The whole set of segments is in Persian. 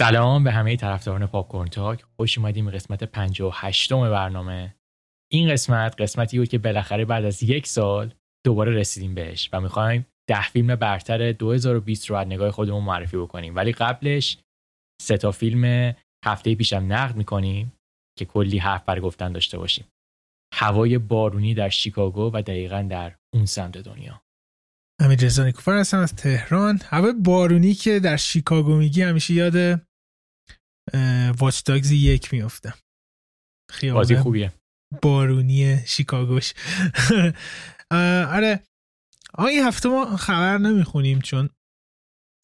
سلام به همه طرفداران پاپ تاک. خوش اومدیم قسمت 58 برنامه. این قسمت قسمتی بود که بالاخره بعد از یک سال دوباره رسیدیم بهش و می‌خوایم ده فیلم برتر 2020 رو از نگاه خودمون معرفی بکنیم. ولی قبلش سه تا فیلم هفته پیشم نقد می‌کنیم که کلی حرف بر گفتن داشته باشیم. هوای بارونی در شیکاگو و دقیقا در اون سمت دنیا. امیر رضا نیکوفر هستم از تهران. هوای بارونی که در شیکاگو میگی همیشه یاد واچ داگز یک میافتم. بازی خوبیه. بارونی شیکاگوش. آره. این هفته ما خبر نمی‌خونیم چون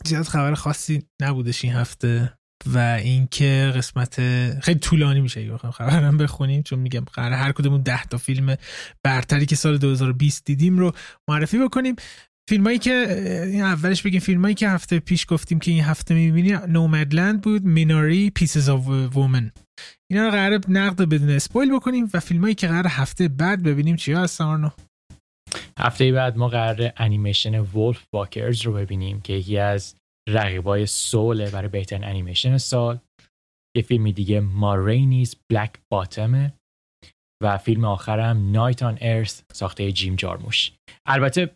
زیاد خبر خاصی نبودش این هفته و اینکه قسمت خیلی طولانی میشه اگه بخوام خبرم بخونیم چون میگم قرار هر کدومون 10 تا فیلم برتری که سال 2020 دیدیم رو معرفی بکنیم. فیلمایی که این اولش بگیم فیلمایی که هفته پیش گفتیم که این هفته می‌بینیم Nomadland بود Minari Pieces of Woman اینا رو قرار نقد بدون spoil بکنیم و فیلمایی که قرار هفته بعد ببینیم چیا هستن آرنو؟ هفته بعد ما قرار انیمیشن Wolfwalkers رو ببینیم که یکی از رقیبای Soul ه برای بهترین انیمیشن سال. یه فیلمی دیگه Ma Rainey's Black Bottom ه و فیلم آخرم نایت آن ارث ساخته جیم جارموش. البته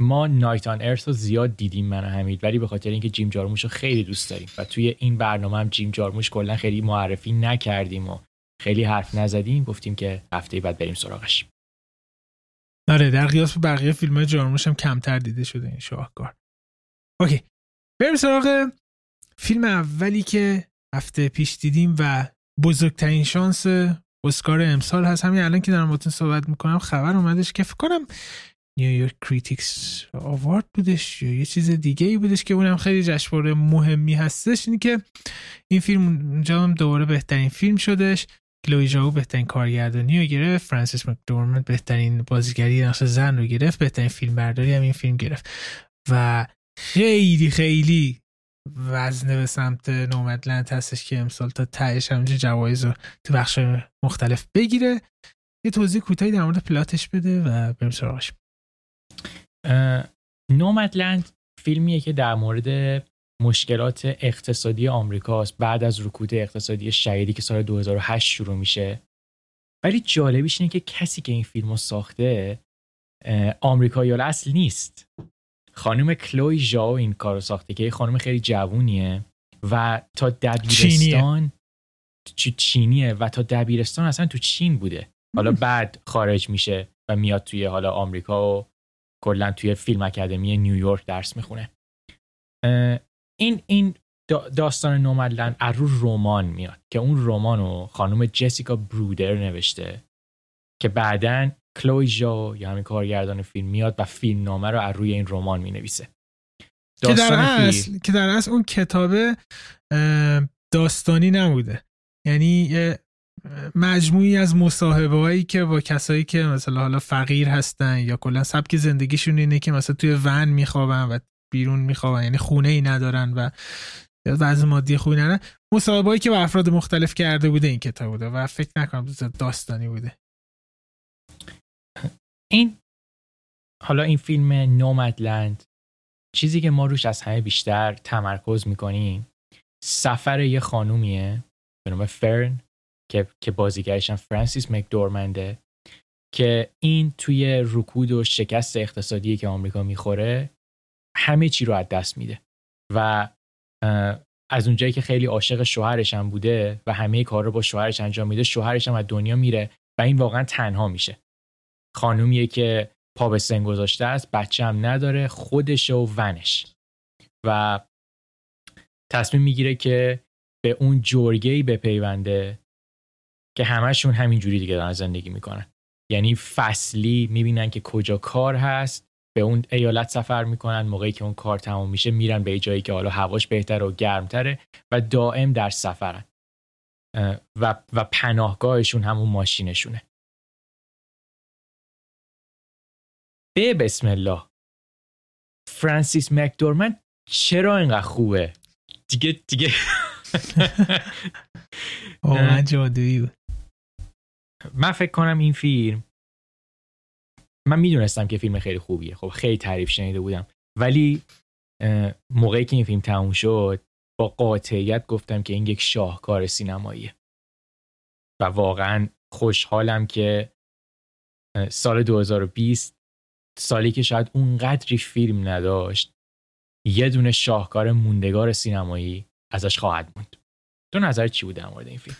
ما نایت آن ارث رو زیاد دیدیم من حمید ولی به خاطر اینکه جیم جارموش رو خیلی دوست داریم و توی این برنامه هم جیم جارموش کلا خیلی معرفی نکردیم و خیلی حرف نزدیم گفتیم که هفته بعد بریم سراغش. آره در قیاس به بقیه فیلم جارموش هم کمتر دیده شده این شاهکار. اوکی بریم سراغ فیلم اولی که هفته پیش دیدیم و بزرگترین شانس اسکار امسال هست. همین الان که دارم باهاتون صحبت می‌کنم خبر اومدش. که فکر کنم New York Critics Award بودش یا یه چیز دیگه ای بودش که اونم خیلی جشنواره مهمی هستش اینه که این فیلم اونجا هم دوباره بهترین فیلم شدش. کلویی ژائو بهترین کارگردانی رو گرفت. فرانسیس مکدورمند بهترین بازیگری نقش زن رو گرفت. بهترین فیلم برداری هم این فیلم گرفت. و خیلی خیلی وزنه به سمت نومدلند هستش که امسال تا تهش همینجا جوایز رو تو بخش مختلف بگیره. یه توضیح کوتاهی در مورد پلاتش بده و بریم سراغش. نومدلند فیلمیه که در مورد مشکلات اقتصادی آمریکاست بعد از رکود اقتصادی شهیدی که سال 2008 شروع میشه. ولی جالبیش اینه که کسی که این فیلم رو ساخته آمریکایی اصل نیست. خانم کلوی ژاو این کار رو ساخته که خانم خیلی جوونیه و تا دبیرستان چینیه. چینیه و تا دبیرستان اصلا تو چین بوده. حالا بعد خارج میشه و میاد توی حالا آمریکا و کلا توی فیلم اکادمی نیویورک درس می‌خونه. این این داستان نومدلند از رو رمان میاد که اون رمان رو خانم جسیکا برودر نوشته که بعدا کلوی جا یا همین کارگردان فیلم میاد و فیلم نامه رو از روی این رمان می نویسه که در اصل که در اصل اون کتاب داستانی نبوده. یعنی مجموعی از مصاحبه هایی که با کسایی که مثلا حالا فقیر هستن یا کلا سبک زندگیشون اینه که مثلا توی ون میخوابن و بیرون میخوابن یعنی خونه ای ندارن و وضع مادی خوبی ندارن. مصاحبه هایی که با افراد مختلف کرده بوده این کتاب بوده و فکر نکنم داستانی بوده. این حالا این فیلم نومدلند چیزی که ما روش از همه بیشتر تمرکز می‌کنیم سفر یه خانومیه به نام فرن که, که بازیگرش فرانسیس مکدورمنده که این توی رکود و شکست اقتصادی که آمریکا می‌خوره همه چی رو از دست میده. و از اونجایی که خیلی عاشق شوهرش هم بوده و همه کار رو با شوهرش انجام میده شوهرش هم از دنیا میره و این واقعا تنها میشه. خانومیه که پا به سن گذاشته است بچه هم نداره خودش و ونش. و تصمیم می‌گیره که به اون جورگهی بپیونده که همشون همین جوری دیگه دارن زندگی می‌کنن. یعنی فصلی می‌بینن که کجا کار هست به اون ایالت سفر می‌کنن موقعی که اون کار تمام میشه میرن به جایی که حالا هواش بهتر و گرمتره و دائم در سفرن. و, و پناهگاهشون همون ماشینشونه. به بسم الله. فرانسیس مکدورمن چرا اینقدر خوبه؟ دیگه دیگه. واقعا جادویی بود. من فکر کنم این فیلم من می‌دونستم که فیلم خیلی خوبیه. خب خیلی تعریف شنیده بودم. ولی موقعی که این فیلم تموم شد با قاطعیت گفتم که این یک شاهکار سینماییه. و واقعا خوشحالم که سال 2020 سالی که شاید اونقدری فیلم نداشت یه دونه شاهکار موندگار سینمایی ازش خواهد موند. تو نظر چی بود در مورد این فیلم؟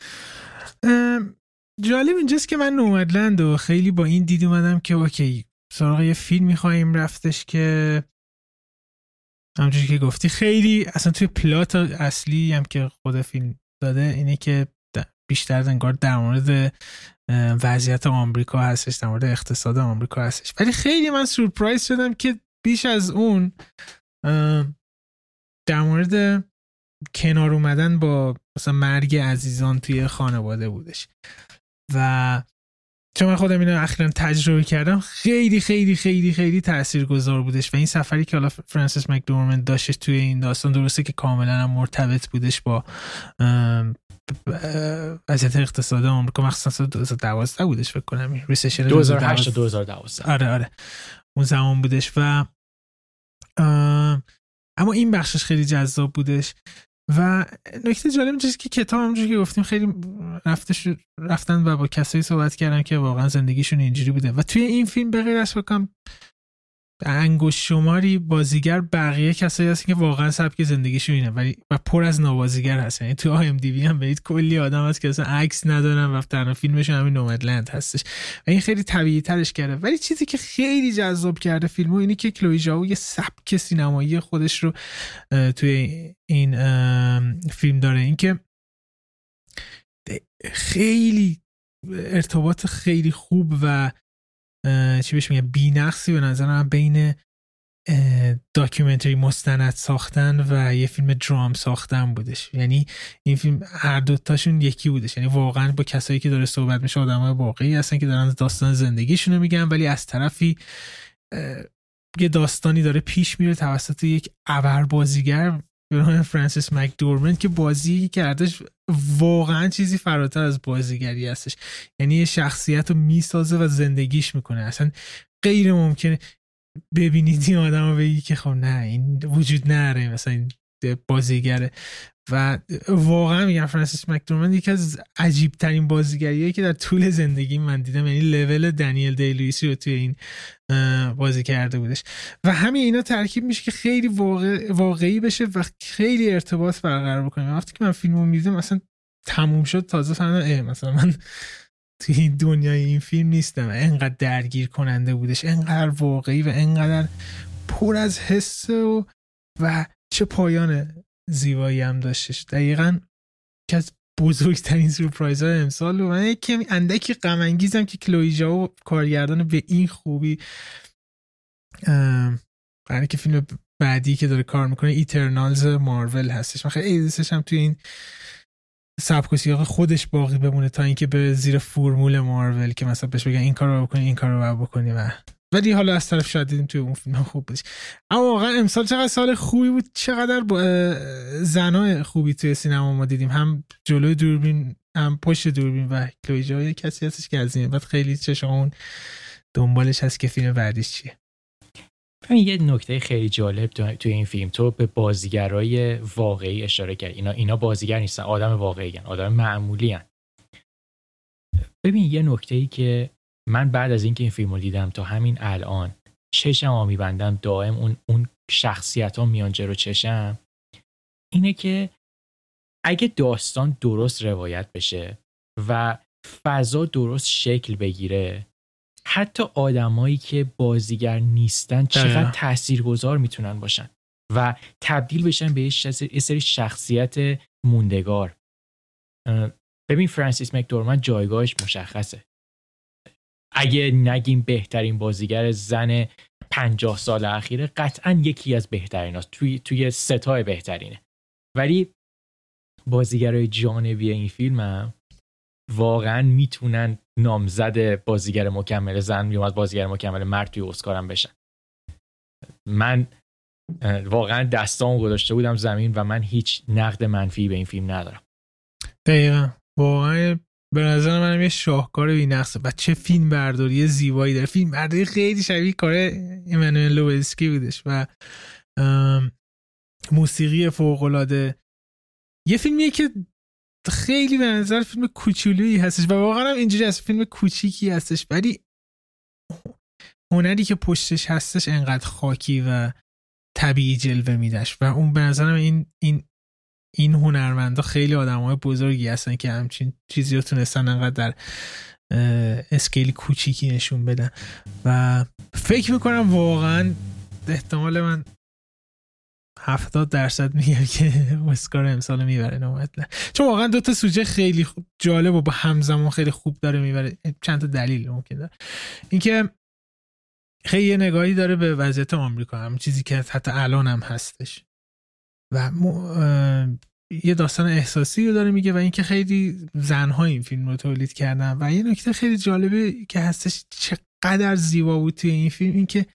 جالب اینجاست که من نومدلند و خیلی با این دید اومدم که اوکی سراغ یه فیلم میخواییم رفتش که همونجوری که گفتی خیلی اصلا توی پلات اصلی هم که خود فیلم داده اینه که بیشتر انگار در مورد وضعیت آمریکا هستش در مورد اقتصاد آمریکا هستش. ولی خیلی من سورپرایز شدم که بیش از اون در مورد کنار اومدن با مثلا مرگ عزیزان توی خانواده بودش. و چون من خودم اینو اخیرا تجربه کردم خیلی خیلی خیلی خیلی تاثیرگذار بودش و این سفری که حالا فرانسیس مکدورمن داشتش توی این داستان درسته که کاملا هم مرتبط بودش با وضعیت اقتصاد آمریکا مخصوصا 2012 بودش فکر کنم ریسشن 2008 2012 آره آره. اون زمان بودش و اما این بخشش خیلی جذاب بودش. و نکته جالب اینجاست که کتاب همونجوری که گفتیم خیلی رفتش رفتن و با کسایی صحبت کردن که واقعا زندگیشون اینجوری بوده. و توی این فیلم به غیر از انگوش شماری بازیگر بقیه کسایی هستن که واقعا سبک زندگیشون اینه ولی و پر از نوازیگر هستن. یعنی تو آی ام دی هم برید کلی آدم هست که اصلا عکس ندارن و تنها فیلمشون همین نومدلند هستش. و این خیلی طبیعی ترش کرده. ولی چیزی که خیلی جذاب کرده فیلمو اینه که کلوی ژائو یه سبک سینمایی خودش رو توی این فیلم داره. اینکه خیلی ارتباط خیلی خوب و چی بهش میگم بینقصی به نظرم بین داکیومنتری مستند ساختن و یه فیلم درام ساختن بودش. یعنی این فیلم هر دوتاشون یکی بودش. یعنی واقعا با کسایی که داره صحبت میشه آدم های واقعی هستن که دارن داستان زندگیشون رو میگن ولی از طرفی یه داستانی داره پیش میره توسط یک ابر بازیگر به فرانسیس مکدورمنت که بازی کردش واقعا چیزی فراتر از بازیگری هستش. یعنی یه شخصیت رو می‌سازه و زندگیش می‌کنه. اصلا غیر ممکنه ببینید این آدم رو بگی که خب نه این وجود نره مثلا این بازیگره. و واقعا میگم فرانسیس مکدورمند یکی از عجیب ترین بازیگریه که در طول زندگی من دیدم. یعنی لول دنیل دی رو توی این بازی کرده بودش. و همین اینا ترکیب میشه که خیلی واقع، واقعی بشه و خیلی ارتباط برقرار بکنه. وقتی که من فیلمو می‌دیدم مثلا تموم شد. تازه فهمیدم مثلا من توی دنیای این فیلم نیستم. انقدر درگیر کننده بودش. انقدر واقعی و انقدر پر از حس و و چه پایان زیبایی هم داشتش. دقیقا که از بزرگترین سورپرایز های امسال و من کمی اندکی غم انگیزم که کلویجا و کارگردان به این خوبی برای که فیلم بعدی که داره کار می‌کنه ایترنالز مارول هستش. من خیلی دوستش هم توی این سبک و خودش باقی بمونه تا اینکه به زیر فرمول مارول که مثلا بهش بگن این کار رو بکنی این کار رو بکنی و ولی حالا از طرف شاید دیدیم توی اون فیلم خوب بود اما واقعا امسال چقدر سال خوبی بود چقدر زنای خوبی توی سینما ما دیدیم هم جلوی دوربین هم پشت دوربین و کلوی کسی هستش که از این بعد خیلی چشمون دنبالش هست که فیلم بعدیش چیه یه نکته خیلی جالب توی این فیلم تو به بازیگرای واقعی اشاره کرد اینا اینا بازیگر نیستن آدم واقعی هن. آدم معمولی هن. ببین یه نکته ای که من بعد از اینکه این فیلم رو دیدم تا همین الان چشم ها میبندم دائم اون, اون شخصیت ها میان جلو چشم اینه که اگه داستان درست روایت بشه و فضا درست شکل بگیره حتی آدمایی که بازیگر نیستن چقدر تاثیرگذار می‌تونن باشن و تبدیل بشن به یه سری شخصیت موندگار. ببین فرانسیس مکدورمند جایگاهش مشخصه. اگه نگیم بهترین بازیگر زن پنجاه سال اخیره قطعا یکی از بهترین هست. توی, توی ستای بهترینه. ولی بازیگرای جانبی این فیلم هم واقعا می‌تونن نامزد بازیگر مکمل زن میومد بازیگر مکمل مرد توی اسکارم بشن. من واقعا دستام گذاشته بودم زمین و من هیچ نقد منفی به این فیلم ندارم. دقیقا. واقعا به نظر منم یه شاهکار بی‌نقصه. و چه فیلم برداری زیبایی داره. فیلم برداری خیلی شبیه کار ایمانوئل لوبسکی بودش. و موسیقی فوق العاده یه فیلمیه که خیلی به نظر فیلم کوچولویی هستش و واقعا هم اینجوری از فیلم کوچیکی هستش. ولی هنری که پشتش هستش انقدر خاکی و طبیعی جلوه میدش و اون به نظرم این این این هنرمندا خیلی آدم های بزرگی هستن که همچین چیزی رو تونستن انقدر در اسکیل کوچیکی نشون بدن. و فکر می‌کنم واقعا احتمال من هفتاد درصد میگم که اسکار امسال می‌بره نومدلن چون واقعا دوتا سوژه خیلی جالب و با همزمان خیلی خوب داره می‌بره. چند تا دلیل ممکن داره. اینکه خیلی یه نگاهی داره به وضعیت آمریکا هم چیزی که حتی الان هم هستش. و یه داستان احساسی رو داره میگه و اینکه خیلی زنها این فیلم رو تولید کردن. و یه نکته خیلی جالبه که هستش چقدر زیبا بود توی این فیلم اینکه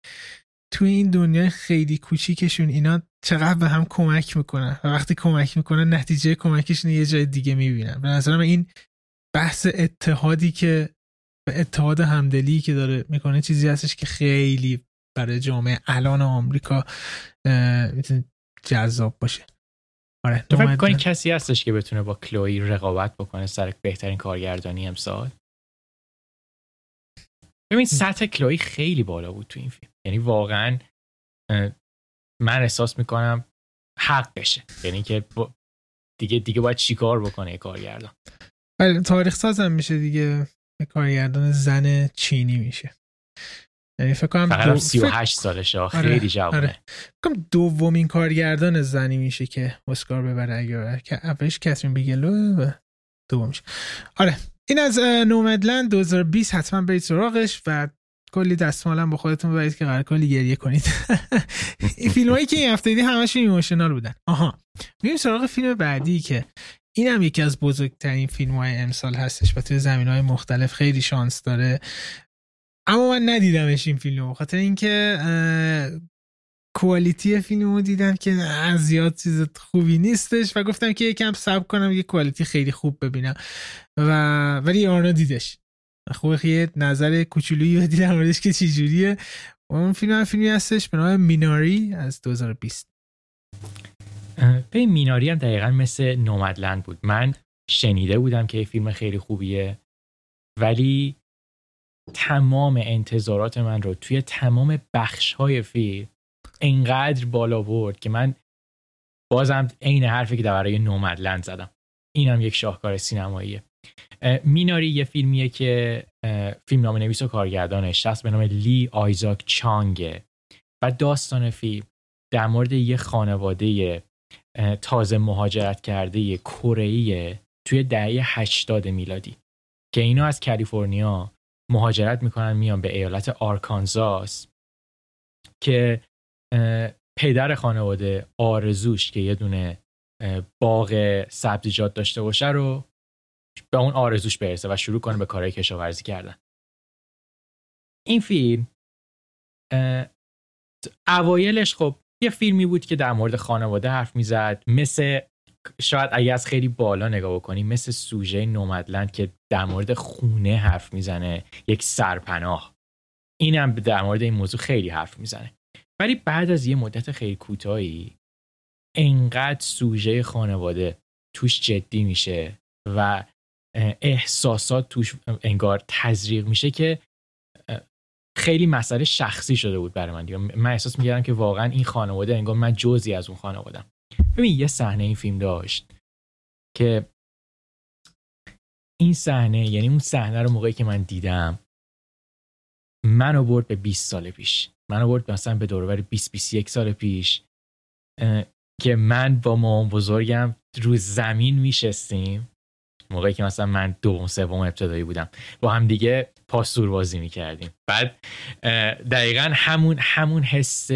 توی این دنیای خیلی کوچیکشون اینا چقدر به هم کمک می‌کنن. و وقتی کمک می‌کنن نتیجه کمکشون یه جای دیگه می‌بینن. به نظرم این بحث اتحادی که به اتحاد همدلی که داره می‌کنه چیزی هستش که خیلی برای جامعه الان آمریکا می‌تونه جذاب باشه. آره تو فکر کسی هستش که بتونه با کلوی رقابت بکنه سر بهترین کارگردانی امسال؟ ببین سطح کلوی خیلی بالا بود تو این فیلم. یعنی واقعا من احساس می‌کنم حق بشه یعنی که دیگه دیگه باید چیکار بکنه کارگردان؟ بله تاریخ سازم میشه دیگه. کارگردان زن چینی میشه. یعنی فکر کنم فقط دو... 38 سالشه آره، خیلی جوانه آره. فکر دومین کارگردان زنی میشه که اسکار ببره اگر که اولش کاترین بیگلو و دومیش آره این از نومدلند 2020 حتما برید سراغش و کلی دستمالم با خودتون ببرید که قرار کلی گریه کنید. این فیلم هایی که این هفته دیدی همشون ایموشنال بودن. آها میریم سراغ فیلم بعدی که این هم یکی از بزرگترین فیلم های امسال هستش و توی زمین های مختلف خیلی شانس داره. اما من ندیدمش این فیلم رو خاطر اینکه کوالیتی فیلم رو دیدم که زیاد چیز خوبی نیستش و گفتم که یکم سب کنم یه کوالیتی خیلی خوب ببینم. و ولی آرنا دیدش. خوبه یه نظر کوچولویی بدی در موردش که چی جوریه اون فیلم هم فیلمی هستش به نام میناری از 2020 به میناری هم دقیقا مثل نومدلند بود. من شنیده بودم که فیلم خیلی خوبیه ولی تمام انتظارات من رو توی تمام بخش های فیلم انقدر بالا برد که من بازم عین حرفی که برای نومدلند زدم. اینم یک شاهکار سینماییه. میناری یه فیلمیه که فیلم نام نویس و کارگردانش شخص به نام لی آیزاک چانگه. و داستان فیلم در مورد یه خانواده تازه مهاجرت کرده کره توی دهه 80 میلادی. که اینا از کالیفرنیا مهاجرت می‌کنن میان به ایالت آرکانزاس که پدر خانواده آرزوش که یه دونه باغ سبزیجات داشته باشه رو به اون آرزوش برسه و شروع کنه به کارهای کشاورزی کردن. این فیلم اوایلش خب یه فیلمی بود که در مورد خانواده حرف می‌زد مثل شاید اگه از خیلی بالا نگاه بکنیم مثل سوژه نومدلند که در مورد خونه حرف می‌زنه یک سرپناه. اینم در مورد این موضوع خیلی حرف می‌زنه. ولی بعد از یه مدت خیلی کوتاهی انقدر سوژه خانواده توش جدی میشه و احساسات توش انگار تزریق میشه که خیلی مسئله شخصی شده بود برای من من احساس می‌کردم که واقعا این خانواده انگار من جزی از اون خانوادم. ببین یه صحنه این فیلم داشت که این صحنه یعنی اون صحنه رو موقعی که من دیدم منو برد به 20 سال پیش. منو برد مثلا به دورور 20 21 سال پیش که من با مامان بزرگم رو زمین میشستیم. موقعی که مثلا من دوم سوم ابتدایی بودم. با هم دیگه پاسور بازی می‌کردیم. بعد دقیقا همون همون حس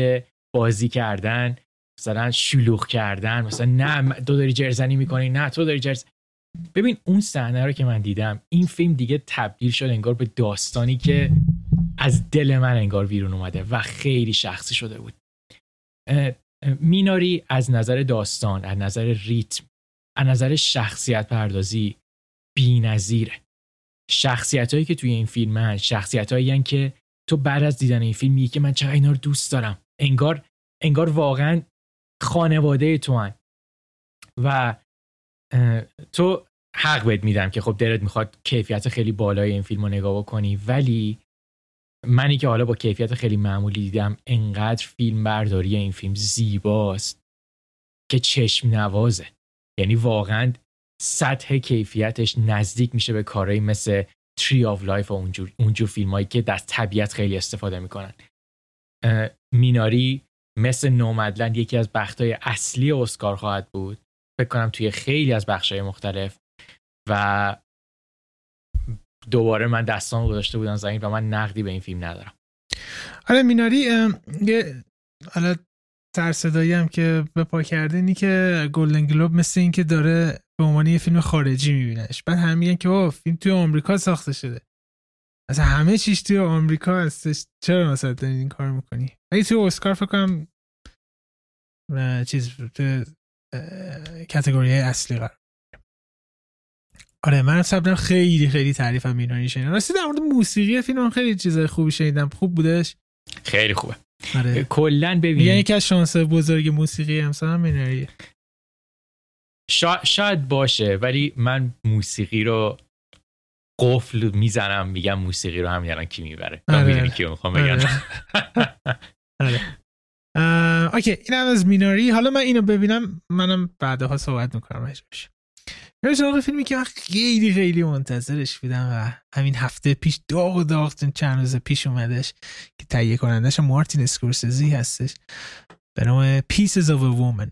بازی کردن مثلا شلوغ کردن مثلا نه تو داری جرزنی می‌کنی نه تو داری جرز ببین اون صحنه رو که من دیدم این فیلم دیگه تبدیل شد انگار به داستانی که از دل من انگار بیرون اومده و خیلی شخصی شده بود. میناری از نظر داستان از نظر ریتم از نظر شخصیت پردازی بی نظیره شخصیت هایی که توی این فیلم هن شخصیت هایی که تو بعد از دیدن این فیلم میگی من چقدر اینا رو دوست دارم. انگار انگار واقعا خانواده توهن. و تو حق بهت میدم که خب دلت می‌خواد کیفیت خیلی بالای این فیلم رو نگاه بکنی ولی منی که حالا با کیفیت خیلی معمولی دیدم انقدر فیلم برداری این فیلم زیباست که چشم نوازه یعنی واقعا سطح کیفیتش نزدیک میشه به کارهایی مثل Tree of Life و اونجور, اونجور فیلم هایی که در طبیعت خیلی استفاده می‌کنن میناری مثل نومدلند یکی از بختای اصلی اسکار خواهد بود. فکر کنم توی خیلی از بخشهای مختلف. و دوباره من دستان گذاشته بودم زمین و من نقدی به این فیلم ندارم. آره میناری یه حالا ترصدایی هم که به پا کرده اینی که گلدن گلوب مثل این که داره به عنوان یه فیلم خارجی میبینش. بعد هم میگن که او فیلم توی آمریکا ساخته شده. اصلا همه چیش توی آمریکا هستش. چرا مثلا این کار می‌کنی؟ اگه توی اسکار فکر کنم چیز توی کتگوری اصلی قرار آره من سبدم خیلی خیلی تعریفم مینانی شنیدم. راستی در مورد موسیقی فیلم خیلی چیز خوبی شنیدم. خوب بودش؟ خیلی خوبه. آره. کلا ببین. یعنی از شانس بزرگ موسیقی امسال هم میناریه شا... شاید باشه ولی من موسیقی رو قفل می‌زنم میگم موسیقی رو همین الان کی می‌بره. آره. می‌دونی کی می‌خوام بگم. آره. اوکی این هم از میناری. حالا من اینو ببینم منم بعدها صحبت می‌کنم یه سراغ فیلمی که من خیلی خیلی منتظرش بودم و همین هفته پیش داغ و داغ چند روز پیش اومدش که تهیه کنندش مارتین اسکورسزی هستش. به نام Pieces of a Woman.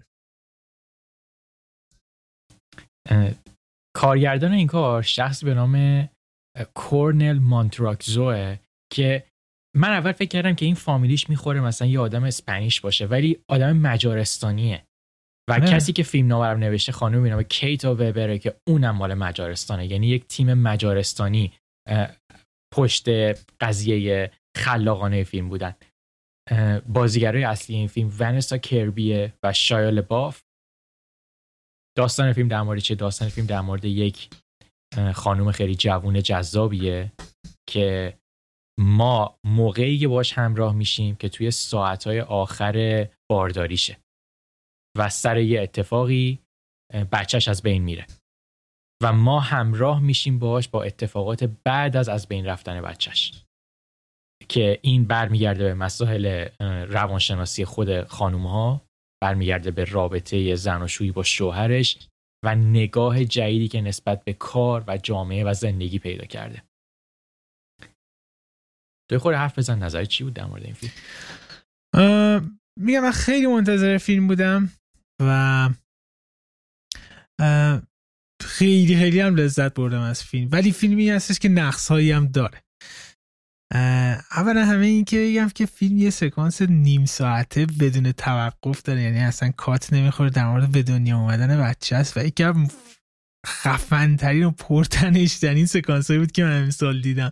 کارگردان این کار شخص به نام کورنل مانتراکزوه که من اول فکر کردم که این فامیلیش می‌خوره مثلا یه آدم اسپانیش باشه ولی آدم مجارستانیه. و کسی که فیلم ناورم نوشته خانم به نام کیتا وبره که اونم مال مجارستانه. یعنی یک تیم مجارستانی پشت قضیه خلاقانه فیلم بودن. بازیگرای اصلی این فیلم ونسا کربیه و شایا لباف. داستان فیلم در مورد چه؟ داستان فیلم در مورد یک خانم خیلی جوون جذابیه که ما موقعی باش همراه میشیم که توی ساعتهای آخر بارداریشه. و سر یه اتفاقی بچهش از بین میره. و ما همراه میشیم باش با اتفاقات بعد از از بین رفتن بچهش. که این برمیگرده به مسائل روانشناسی خود خانوم ها برمیگرده به رابطه زن و شویی با شوهرش و نگاه جدیدی که نسبت به کار و جامعه و زندگی پیدا کرده. تو خود حرف بزن نظر چی بود در مورد این فیلم؟ میگم من خیلی منتظر فیلم بودم و خیلی خیلی هم لذت بردم از فیلم. ولی فیلمی هستش که نقص هایی هم داره. اولا همه این که بگم که فیلم یه سکانس نیم ساعته بدون توقف داره. یعنی اصلا کات نمی‌خوره در مورد به دنیا اومدن بچه است و یکی خفن ترین و پرتنش در این سکانس بود که من امسال دیدم.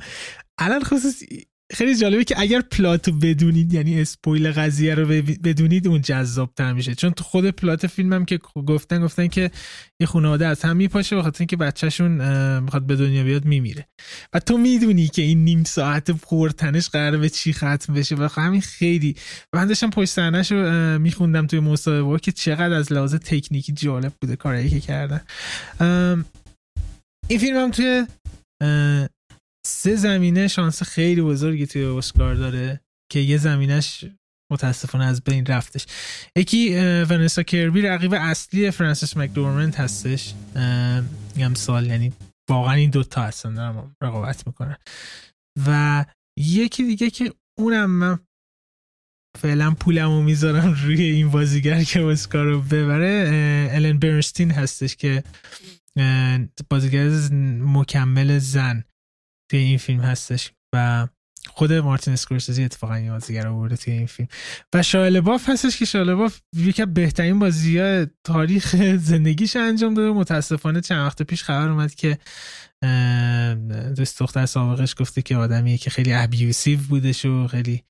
الان خصوص خیلی جالبه که اگر پلاتو بدونید یعنی اسپویل قضیه رو بدونید اون جذاب تر میشه. چون تو خود پلات فیلمم که گفتن گفتن که یه خانواده از هم میپاشه بخاطر اینکه بچهشون می‌خواد به دنیا بیاد میمیره. و تو می‌دونی که این نیم ساعت پرتنش قرار به چی ختم بشه. و همین خیلی. من داشتم پشت صحنهش رو میخوندم توی مصاحبه که چقدر از لحاظ تکنیکی جالب بوده کاری که کردن. این فیلم هم توی سه زمینه شانس خیلی بزرگی توی اسکار داره که یه زمینش متاسفانه از بین رفتش. یکی ونسا کربی رقیب اصلی فرانسیس مکدورمنت هستش. میگم سال یعنی واقعا این دوتا هستن دارم رقابت می‌کنن و یکی دیگه که اونم من فعلا پولمو می‌ذارم روی این بازیگر که اسکار رو ببره الن برنستین هستش که بازیگر مکمل زن. توی این فیلم هستش و خود مارتین اسکورسیزی اتفاقا این بازیگر آورده توی این فیلم. و شایل باف هستش که شایل باف یکی بهترین بازی تاریخ زندگیش انجام داده متاسفانه چند وقت پیش خبر اومد که دوست دختر سابقش گفته که آدمیه که خیلی abusive بودش و خیلی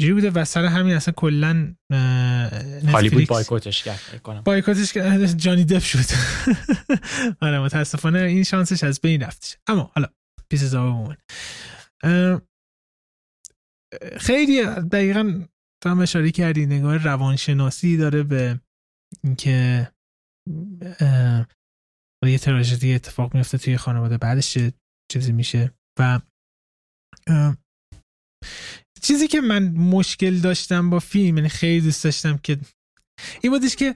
جوری بوده. و سر همین اصلا کلا هالیوود بایکوتش کرد بایکوتش جانی دپ شد. آره متاسفانه این شانسش از بین رفتش. اما حالا Pieces of خیلی دقیقا تو هم اشاره کردی نگاه روانشناسی داره به اینکه یه تراژدی اتفاق میفته توی خانواده بعدش چیزی میشه؟ و چیزی که من مشکل داشتم با فیلم یعنی خیلی دوست داشتم که این بودش که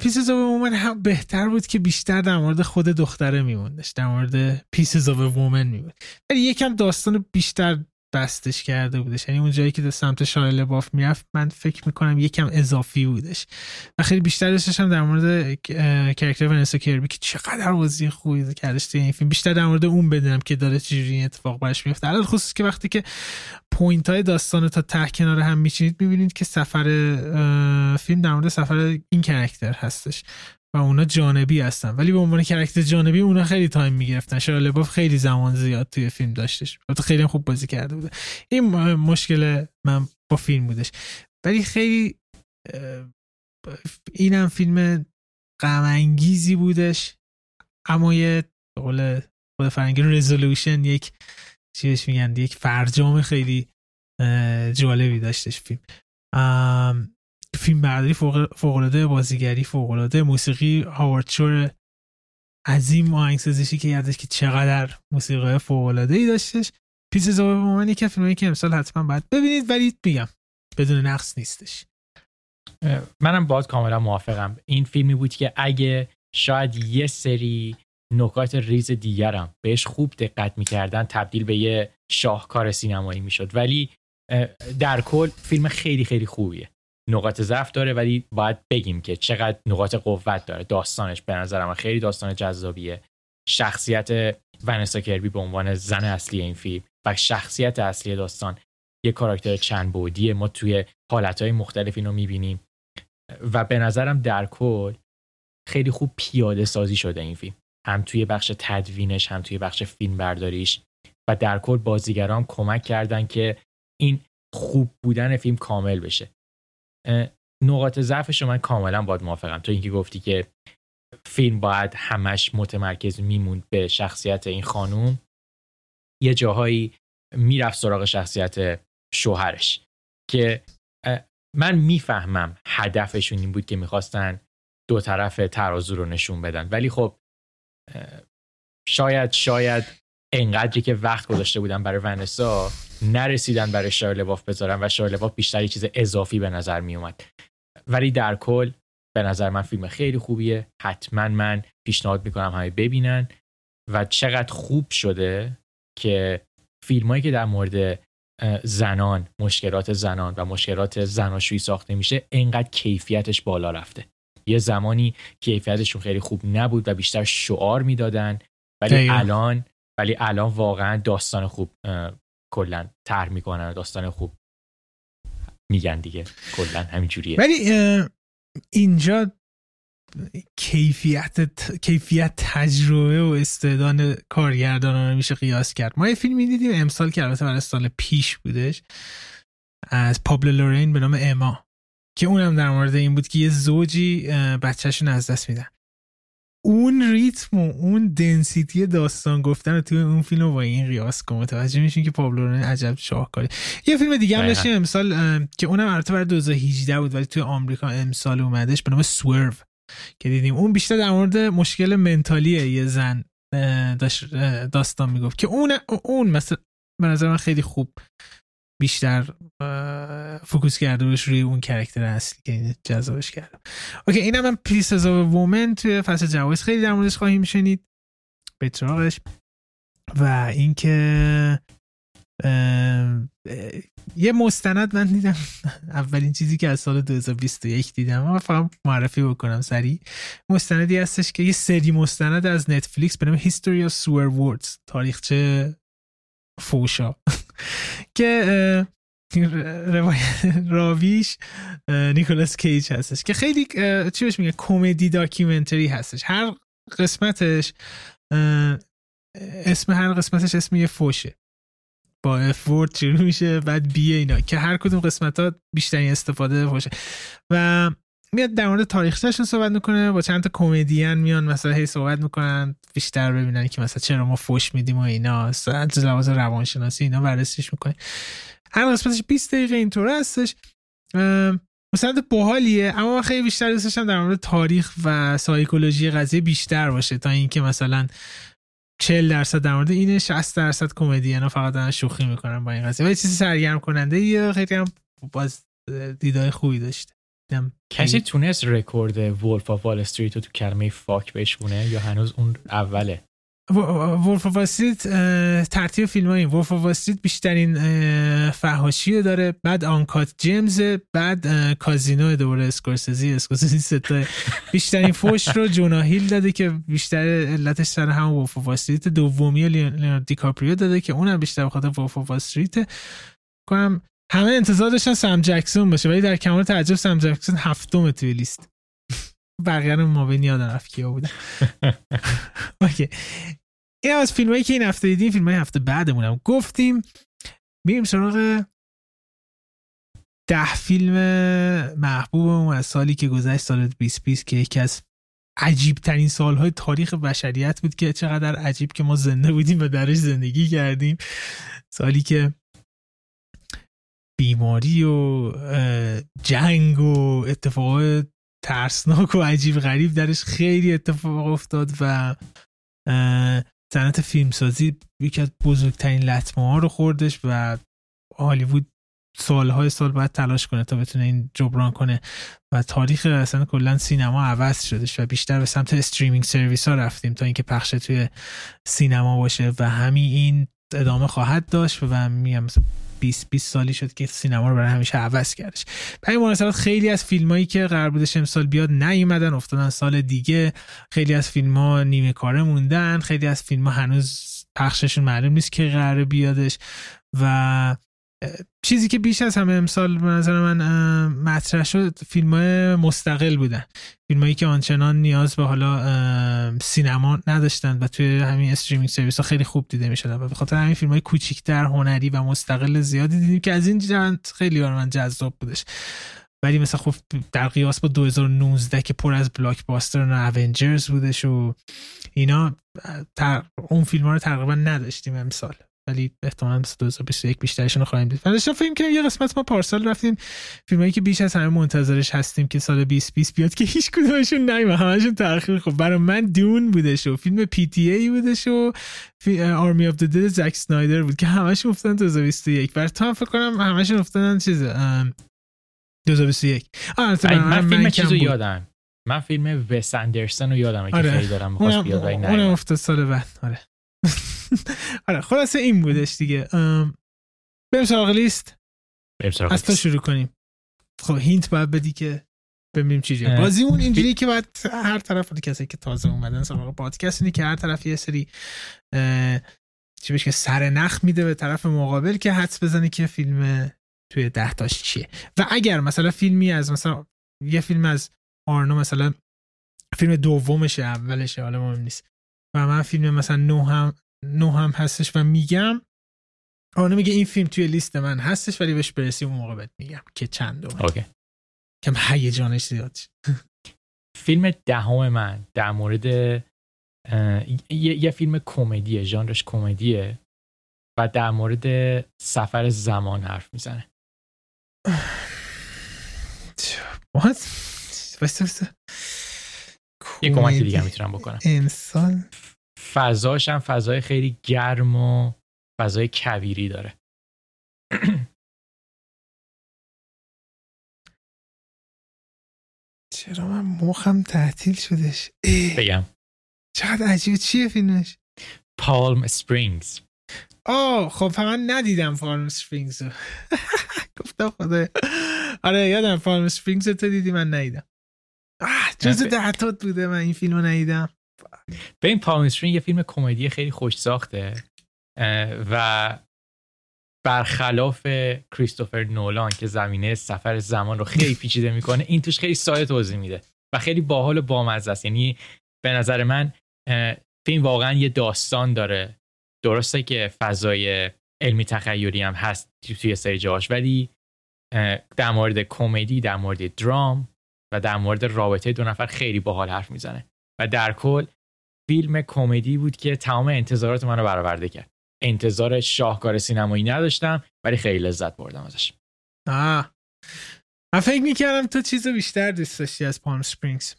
Pieces of a Woman هم بهتر بود که بیشتر در مورد خود دختره میموندش در مورد Pieces of a Woman میموند. ولی یکم داستان بیشتر بستش کرده بودش. یعنی اون جایی که سمت شایا لباف می‌رفت من فکر می‌کنم یکم اضافی بودش. و خیلی بیشتر داشتم در مورد character ونسا کربی که چقدر بازی خوبی کردش توی این فیلم. بیشتر در مورد اون بدونم که داره چجوری این اتفاق براش میفته الان خصوص که وقتی که point های داستان تا ته کنار هم میچینید می‌بینید که سفر فیلم در مورد سفر این character هستش. و اونا جانبی هستن. ولی به عنوان character جانبی اونا خیلی time می‌گرفتن. لباف خیلی زمان زیاد توی فیلم داشتش. خیلی خوب بازی کرده بوده. این مشکل من با فیلم بودش. ولی خیلی اینم فیلم غم بودش. اما یه قول خود فرنگی رزولوشن یک چیش میگن یک فرجام خیلی جالبی داشتش فیلم. فیلم برداری فوقلاده بازیگری فوقلاده موسیقی هاوارد شور عظیم آهنگسازیشی که یادش که چقدر موسیقی فوقلاده ای داشتش Pieces of a Woman یه فیلمی که امسال حتما باید ببینید ولی میگم بدون نقص نیستش. منم باز کاملا موافقم. این فیلمی بود که اگه شاید یه سری نکات ریز دیگرم بهش خوب دقت می‌کردن تبدیل به یه شاهکار سینمایی می‌شد. ولی در کل فیلم خیلی خیلی خوبیه. نقاط ضعف داره ولی باید بگیم که چقدر نقاط قوت داره. داستانش به نظرم خیلی داستان جذابیه. شخصیت ونسا کربی به عنوان زن اصلی این فیلم و شخصیت اصلی داستان یه کاراکتر چند بودیه. ما توی حالتهای مختلف اینو می‌بینیم. و به نظرم در کل خیلی خوب پیاده سازی شده این فیلم. هم توی بخش تدوینش هم توی بخش فیلم برداریش و در کل بازیگران کمک کردن که این خوب بودن فیلم کامل بشه. نقاط ضعفش رو من کاملا باید موافقم. تو اینکه گفتی که فیلم باید همش متمرکز میموند به شخصیت این خانوم یه جاهایی می‌رفت سراغ شخصیت شوهرش که من می‌فهمم هدفشون این بود که می‌خواستن دو طرف ترازو رو نشون بدن. ولی خب شاید شاید انقدری که وقت گذاشته بودن برای ونسا نرسیدن برای شارلواف بذارن و شارلواف بیشتر یه چیز اضافی به نظر می اومد ولی در کل به نظر من فیلم خیلی خوبیه. حتما من پیشنهاد می‌کنم همه ببینن. و چقدر خوب شده که فیلمایی که در مورد زنان مشکلات زنان و مشکلات زناشویی ساخته میشه انقدر کیفیتش بالا رفته. یه زمانی کیفیتشون خیلی خوب نبود و بیشتر شعار می‌دادن ولی الان ولی الان واقعا داستان خوب کلا طرح می‌کنن داستان خوب میگن دیگه. کلا همینجوریه. ولی اینجا کیفیت کیفیت تجربه و استعداد کارگردان رو میشه قیاس کرد. ما یه فیلمی دیدیم امسال که البته برای سال پیش بودش از پابلو لورین به نام اما که اونم در مورد این بود که یه زوجی بچهشون از دست میدن. اون ریتم و اون دنسیتی داستان گفتن توی اون فیلم با این قیاس کن. متوجه میشین که پابلو عجب شاهکاری. یه فیلم دیگه هم داشتیم امسال که اونم البته برای 2018 بود ولی توی آمریکا امسال اومدش به نام سورو که دیدیم. اون بیشتر در مورد مشکل mental ی یه زن داستان می‌گفت. که اون اون مثلا به نظر من خیلی خوب بیشتر focus کرده بهش روی اون character اصلی که جذابش کرده. okay اینم من Pieces of a Woman توی فصل جوایز خیلی در موردش خواهیم شنید. به و اینکه یه مستند من دیدم. اولین چیزی که از سال 2021 دیدم من فقط معرفی بکنم سریع. مستندی هستش که یه سری مستند از نتفلیکس به نام History of Swear Words. تاریخچه فوشا. که روایت راویش نیکولاس کیج هستش که خیلی چی بهش میگه comedy documentary هستش. هر قسمتش اسم هر قسمتش اسم یه فوشه. با اف شروع میشه؟ بعد بی اینا. که هر کدوم قسمت ها بیشترین استفاده فوشه. و میاد در مورد تاریخچهشون صحبت می‌کنه با چند تا کمدین میان مثلا هی صحبت می‌کنن بیشتر ببینن که مثلا چرا ما فوش میدیم و اینا از لحاظ روانشناسی اینا بررسیش می‌کنه. هر قسمتش 20 دقیقه اینطور هستش. مستند باحالیه اما من خیلی بیشتر دوست داشتم در مورد تاریخ و سایکولوژی قضیه بیشتر باشه تا اینکه مثلا 40 درصد در مورد اینه 60 درصد کمدی اینا فقط دارن شوخی می‌کنن با این قضیه. ولی چیزی سرگرم کننده یه خیلی هم باز دیدای خوبی داشته. کسی تونست رکورد وولف آف وال استریت رو تو کلمه فاک بشونه یا هنوز اون اوله؟ وولف آف استریت ترتیب فیلم های وولف آف استریت بیشترین فهاشی رو داره. بعد آنکات جیمز بعد کازینو دوباره اسکورسزی اسکورسزی ستا بیشترین فوش رو جونا هیل داده که بیشتر علتش سر هم Wolf of Wall Street دومی دیکاپریو داده که اونم بیشتر بخاطر Wolf of Wall Street کنم همه انتظار داشتن سم جکسون باشه ولی در کمال تعجب سم جکسون هفتم توی لیست. بقیه رو ما به یادم رفت کیا بودن. Okay. این از فیلم هایی که این هفته دیدیم فیلم های هفته بعدمونم. گفتیم میریم سراغ ده فیلم محبوبمون از سالی که گذشت سال 2020 که یکی از عجیب ترین سالهای تاریخ بشریت بود که چقدر عجیب که ما زنده بودیم و درش زندگی کردیم. سالی که بیماری و جنگ و اتفاقات ترسناک و عجیب غریب درش خیلی اتفاق افتاد و صنعت فیلمسازی یکی از بزرگترین لطمه ها رو خوردش و هالیوود سالهای سال باید تلاش کنه تا بتونه این جبران کنه و تاریخ اصلا کلا سینما عوض شدش و بیشتر به سمت استریمینگ سرویس ها رفتیم تا اینکه پخش توی سینما باشه و همین این ادامه خواهد داشت و میگم 20 20 سالی شد که سینما رو برای همیشه عوض کردش. به این مناسبت خیلی از فیلمایی که قرار بودش امسال بیاد نیومدن افتادن سال دیگه. خیلی از فیلم ها نیمه کاره موندن. خیلی از فیلم ها هنوز پخششون معلوم نیست که قرار بیادش. و چیزی که بیش از همه امسال به نظر من مطرح شد فیلم های مستقل بودن. فیلم هایی که آنچنان نیاز به حالا سینما نداشتن و توی همین streaming service ها خیلی خوب دیده می شدن و به خاطر همین فیلم های کوچیکتر هنری و مستقل زیادی دیدیم که از این جهت خیلی برای من جذاب بودش. ولی مثلا خب در قیاس با 2019 که پر از blockbuster و Avengers بودش و اینا اون فیلم ها رو تقریبا نداشتیم امسال. ولی احتمالاً 2021 بیشترشون رو خواهیم دید. داشتم فیلم کنم یه قسمت ما پارسال رفتیم فیلمایی که بیش از همه منتظرش هستیم که سال 2020 بیاد که هیچ کدومشون نیومد. همشون تاخیر خب برای من دون بودش و فیلم پی تی ای بودش و آرمی اف د زک سنایدر بود که همشون افتادن 2021 برای تو هم فکر کنم همشون افتادن چیز 2021 آره من, من فیلم چیزو یادم. من فیلم وس اندرسون رو یادم که آره. خیلی دارم می‌خواست بیاد ولی اونم افتاد سال بعد. آره. آره خلاصه این بودش دیگه. بریم سراغ لیست. از تو شروع کنیم. خب هینت باید بدی که ببینیم چی بازی اون اینجوری که باید هر طرف کسی که تازه اومدن سراغ پادکست اینه که هر طرف یه سری چی بشه که سر نخ میده به طرف مقابل که حدس بزنی که فیلم توی ده تاش چیه. و اگر مثلا فیلمی از مثلا یه فیلم از آرنو مثلا فیلم دومشه اولشه حالا مهم نیست. و من فیلم مثلا نو هم نو هم هستش و میگم آنه میگه این فیلم توی لیست من هستش ولی بهش برسیم اون موقع بهت میگم که چند اوکی. کم هیجانش زیاد فیلم دهم من در مورد یه, فیلم کمدیه ژانرش کمدیه و در مورد سفر زمان حرف می‌زنه. یه کمک دیگه می‌تونم بکنم. انسان؟ فضاش هم فضای خیلی گرم و فضای کویری داره. چرا من مخم تعطیل شدش؟ بگم. چقدر عجیب چیه فیلمش؟ پالم سپرینگز آه خب فقط ندیدم پالم سپرینگز گفتم خدا آره یادم پالم سپرینگز تو دیدی من ندیدم. جز دهتات بوده من این فیلم رو ندیدم. به این پالم یه فیلم کمدی خیلی خوش ساخته و برخلاف کریستوفر نولان که زمینه سفر زمان رو خیلی پیچیده می‌کنه این توش خیلی سایه توضیح میده و خیلی باحال و بامزه است. یعنی به نظر من فیلم واقعا یه داستان داره. درسته که فضای علمی تخیلی هم هست توی سری جاش ولی در مورد کمدی در مورد درام و در مورد رابطه دو نفر خیلی باحال حرف می‌زنه. و در کل فیلم کمدی بود که تمام انتظارات منو برآورده کرد. انتظار شاهکار سینمایی نداشتم ولی خیلی لذت بردم ازش. آه. من فکر می‌کردم تو چیز بیشتر دوست داشتی از Palm Springs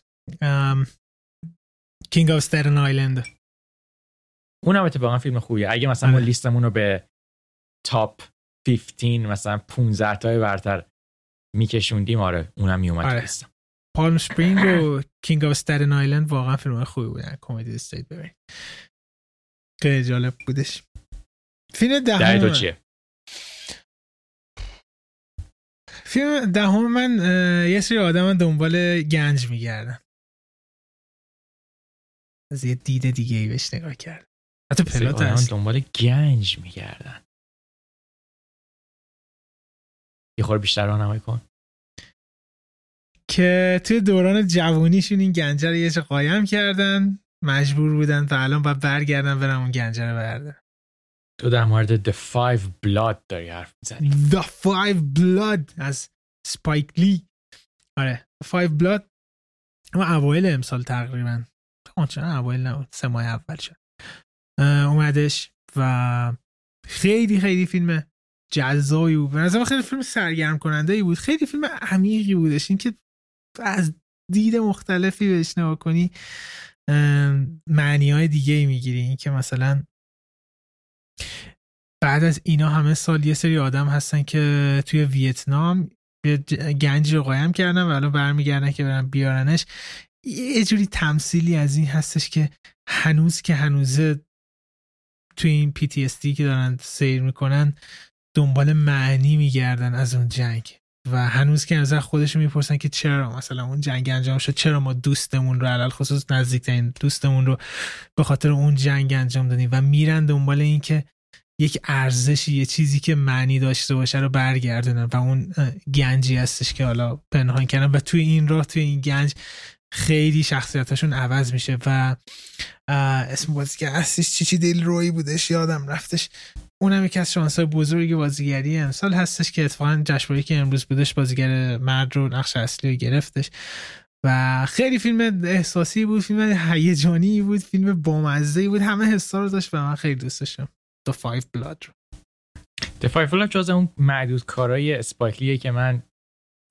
King of Staten Island اونم اتفاقا فیلم خوبیه. اگه مثلا ما آره. لیستمون رو به top 15 مثلا 15 تای برتر میکشوندیم آره اونم میومد آره. لیستم. Palm Spring و King of Staten Island واقعا فیلم خوبی بودن کمدی استیت ببین خیلی جالب بودش فیلم دهم چیه فیلم دهم من یه سری آدم دنبال گنج میگردن از یه دید دیگه ای بهش نگاه کرد حتی پلات هست دنبال گنج میگردن یه خور بیشتر راهنمایی کن که توی دوران جوانیشون این گنجه رو یه جا قایم کردن مجبور بودن و الان باید برگردن برن اون گنجه رو بردارن تو در مورد The Five Blood داری حرف می‌زنی. The Five Blood از سپایک لی آره The Five Blood. اما اوایل امسال تقریبا. آنچنان اوایل نبود. سه ماه اول شد. اومدش و خیلی خیلی فیلم جذابی بود. به نظرم خیلی فیلم سرگرم کننده ای بود. خیلی فیلم عمیقی بودش. این که از دید مختلفی بهش نگاه کنی معنی های دیگه ای می‌گیری. این که مثلا بعد از اینا همه سال یه سری آدم هستن که توی ویتنام ج- گنجی رو قایم کردن و الان برمیگردن که برن بیارنش. یه جوری تمثیلی از این هستش که هنوز که هنوزه توی این PTSD که دارن سیر می‌کنن دنبال معنی میگردن از اون جنگ. و هنوز که از خودشون می‌پرسن که چرا مثلا اون جنگ انجام شد چرا ما دوستمون رو علل خصوص نزدیکترین دوستمون رو به خاطر اون جنگ انجام دادیم و میرن دنبال این که یک ارزشی یه چیزی که معنی داشته باشه رو برگردونن و اون گنجی هستش که حالا پنهان کردن و توی این راه توی این گنج خیلی شخصیتاشون عوض میشه و اسم بازیگر اصلیش چی دل روی بودش یادم رفتش. اونم یکی از شانسای بزرگ بازیگری امسال هستش که اتفاقا جشنواره که امروز بودش بازیگر مرد رو نقش اصلی رو گرفتش. و خیلی فیلم احساسی بود فیلم هیجانی بود فیلم بامزه بود. همه حسا رو داشت و من خیلی دوست داشتم. The Five Blood رو. The Five Blood جز اون معدود کارهای اسپایک لیه که من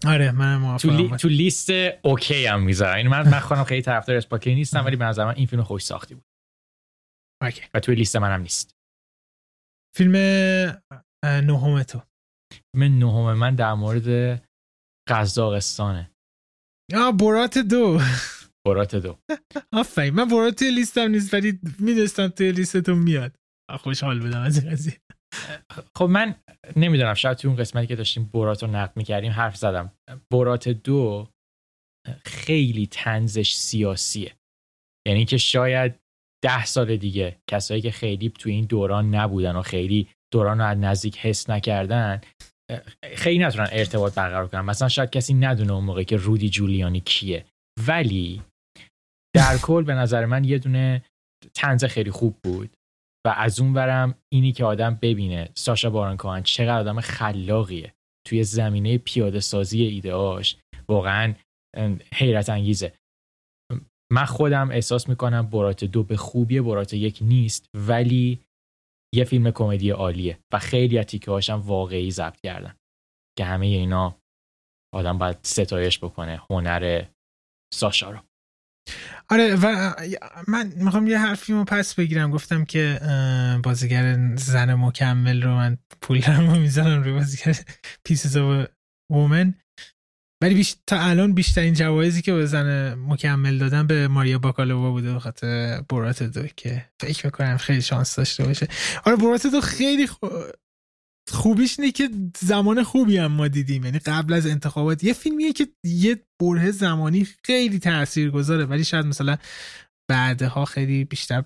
آره من تو, موافقم لی... باش. تو لیست okay هم می‌ذارم. این من من خودم خیلی طرفدار اسپایک لی نیستم ولی به نظر من این فیلم خوش ساختی بود. okay. و توی لیست منم نیست. فیلم نهم تو. فیلم نهم من در مورد قزاقستانه. آه برات دو. برات دو. آفرین من برات توی لیستم نیست ولی می‌دونستم توی لیستتون میاد. خوشحال بودم از این قضیه. خب من نمی‌دونم شاید توی اون قسمتی که داشتیم برات رو نقد می‌کردیم حرف زدم. برات دو خیلی تنزش سیاسیه. یعنی که شاید ده سال دیگه کسایی که خیلی توی این دوران نبودن و خیلی دوران رو از نزدیک حس نکردن خیلی نتونن ارتباط برقرار کنن. مثلا شاید کسی ندونه اون موقع که رودی جولیانی کیه. ولی در کل به نظر من یه دونه تنز خیلی خوب بود. و از اون برم اینی که آدم ببینه ساشا باران کوهن چقدر آدم خلاقیه. توی زمینه پیاده سازی ایدهاش واقعا حیرت انگیزه. من خودم احساس می‌کنم برات دو به خوبی برات یک نیست ولی یه فیلم کمدی عالیه و خیلی از تیکه هاشم واقعی ضبط کردن. که همه اینا آدم باید ستایش بکنه هنر ساشا رو. آره و من می‌خوام یه حرفی رو پس بگیرم. گفتم که بازیگر زن مکمل رو من پول رو می‌زنم روی بازیگر Pieces of a Woman ولی بیش... تا الان بیشترین جوایزی که به زن مکمل دادن به ماریا باکالووا بوده به خاطر برات دو که فکر می‌کنم خیلی شانس داشته باشه. آره برات دو خیلی خو... خوبیش اینه که زمان خوبی هم ما دیدیم. یعنی قبل از انتخابات یه فیلمیه که یه بره زمانی خیلی تأثیر گذاره ولی شاید مثلا بعدها خیلی بیشتر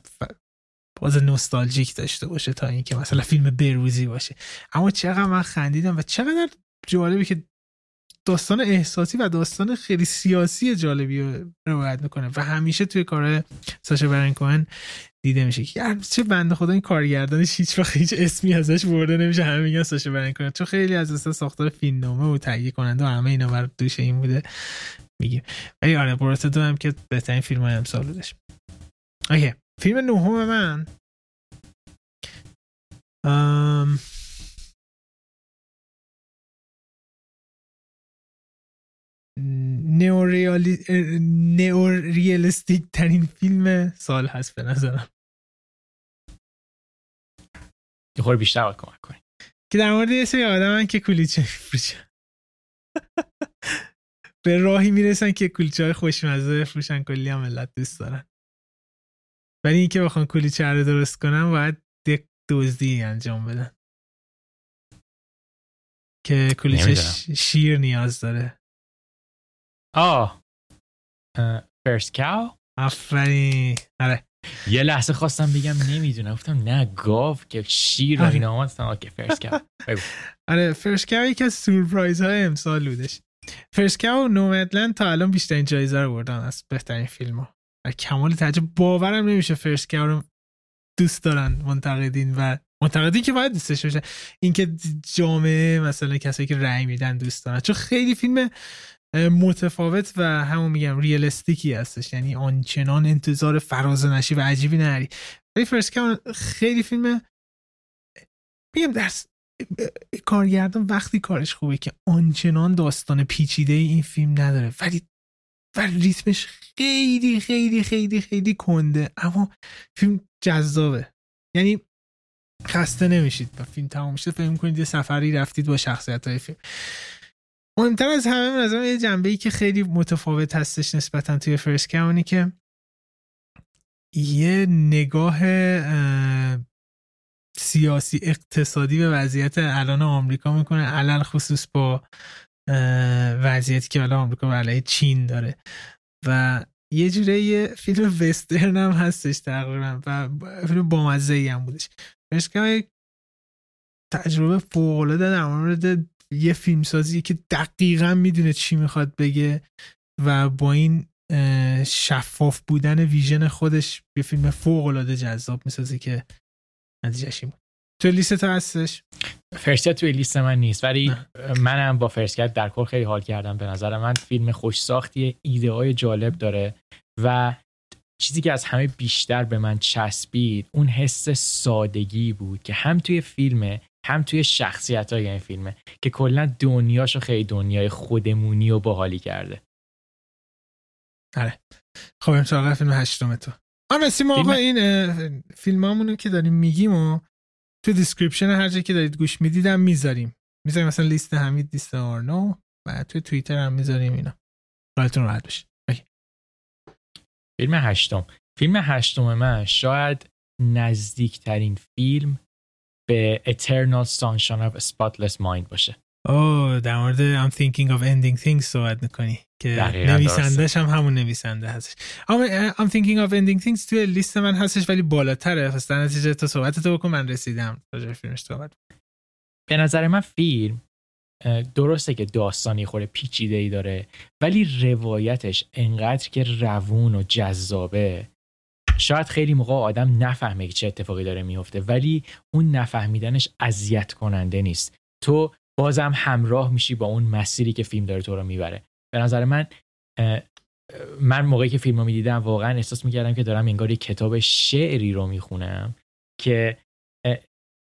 باز نوستالژیک داشته باشه تا اینکه مثلا فیلم بروزی باشه. اما چقدر من خندیدم و چقدر جالبه که داستان احساسی و داستان خیلی سیاسی جالبی رو روایت می‌کنه و همیشه توی کار ساشا برن کوهن دیده میشه که چه بنده خدا این کارگردانش هیچ وقت هیچ اسمی ازش برده نمیشه. همه میگن ساشا برن کوهن. چون خیلی از اصلا ساختار فیلم نامه و تهیه کننده و همه اینا بر دوش این بوده. میگیم ولی آره برات دو هم که بهترین فیلم های امسال بودش. اوکی. فیلم نهم من. ام... نئوریالیستیک ترین فیلم سال هست به نظرم. خور بیشتر کمک کنی. که در مورد یه سری آدم که کلیچه میفروشن. به راهی می‌رسن که کلیچه های خوشمزه بفروشن کلی هم ملت دوست دارن. ولی اینکه بخوان کلیچه رو درست کنن باید دزدی انجام بدن. که کلیچه شیر نیاز داره. آه. First Cow آفرین. آره. یه لحظه خواستم بگم نمی‌دونم. گفتم نه گاو که شیر و آره. اینا آمد که First Cow آره First Cow یکی از سورپرایز های امسال بودش. First Cow Nomadland تا الان بیشترین جایزه رو بردن از بهترین فیلم ها کمال تعجب باورم نمیشه First Cow رو دوست دارن منتقدین و منتقدین که باید دوستش باشه. اینکه جامعه مثلا کسایی که رأی میدن دوست دارن. چون خیلی فیلم متفاوت و همون میگم ریالستیکی هستش. یعنی آنچنان انتظار فراز نشی و عجیبی نری ولی فرست خیلی فیلم میگم در کارگردان وقتی کارش خوبه که آنچنان داستان پیچیده این فیلم نداره. ولی و ریتمش خیلی خیلی خیلی خیلی کنده. اما فیلم جذابه. یعنی خسته نمیشید. و فیلم تمام شد فکر کنید یه سفری رفتید با شخصیت های فیلم. مهمتر از همه از یه جنبه ای که خیلی متفاوت هستش نسبتا توی فرست اونی که یه نگاه سیاسی اقتصادی به وضعیت الان آمریکا می‌کنه علل خصوص با وضعیتی که الان آمریکا علیه چین داره. و یه جوره یه فیلم وسترن هم هستش تقریبا و فیلم بامزه هم بودش. فرست تجربه فوق در مورد یه فیلمسازی که دقیقا می‌دونه چی می‌خواد بگه و با این شفاف بودن ویژن خودش یه فیلم فوق العاده جذاب می‌سازی که نتیجهش بود. تو لیست هستش؟ فرست توی لیست من نیست ولی منم با فرست در کل خیلی حال کردم. به نظر من فیلم خوش ساختی ایده های جالب داره و چیزی که از همه بیشتر به من چسبید اون حس سادگی بود که هم توی فیلم هم توی شخصیت های این فیلمه که کلا دنیاشو خیلی دنیای خودمونی و باحالی کرده. آره. خب امسال فیلم هشتم تو. آن رسیم آقا این فیلم همونو که داریم میگیم و تو description هر جایی که دارید گوش می‌دید می‌ذاریم. می‌ذاریم مثلا لیست حمید لیست آرنو و توی توییتر هم می‌ذاریم اینا. حالتون راحت بشه فیلم هشتم. فیلم هشتم من شاید نزدیکترین فیلم به Eternal Sunshine of a Spotless Mind باشه. اوه در مورد I'm thinking of ending things صحبت می‌کنی که نویسندهش هم همون نویسنده هستش. I'm thinking of ending things توی لیست من هستش ولی بالاتره. پس در نتیجه تو صحبت تو بکن من رسیدم. راجع فیلمش صحبت به نظر من فیلم درسته که داستانی خوره پیچیده ای داره ولی روایتش انقدر که روون و جذابه. شاید خیلی موقع آدم نفهمه چه اتفاقی داره میفته ولی اون نفهمیدنش اذیت کننده نیست. تو بازم همراه میشی با اون مسیری که فیلم داره تو رو می‌بره. به نظر من من موقعی که فیلم رو می‌دیدم واقعا احساس می‌کردم که دارم انگار یک کتاب شعری رو می‌خونم که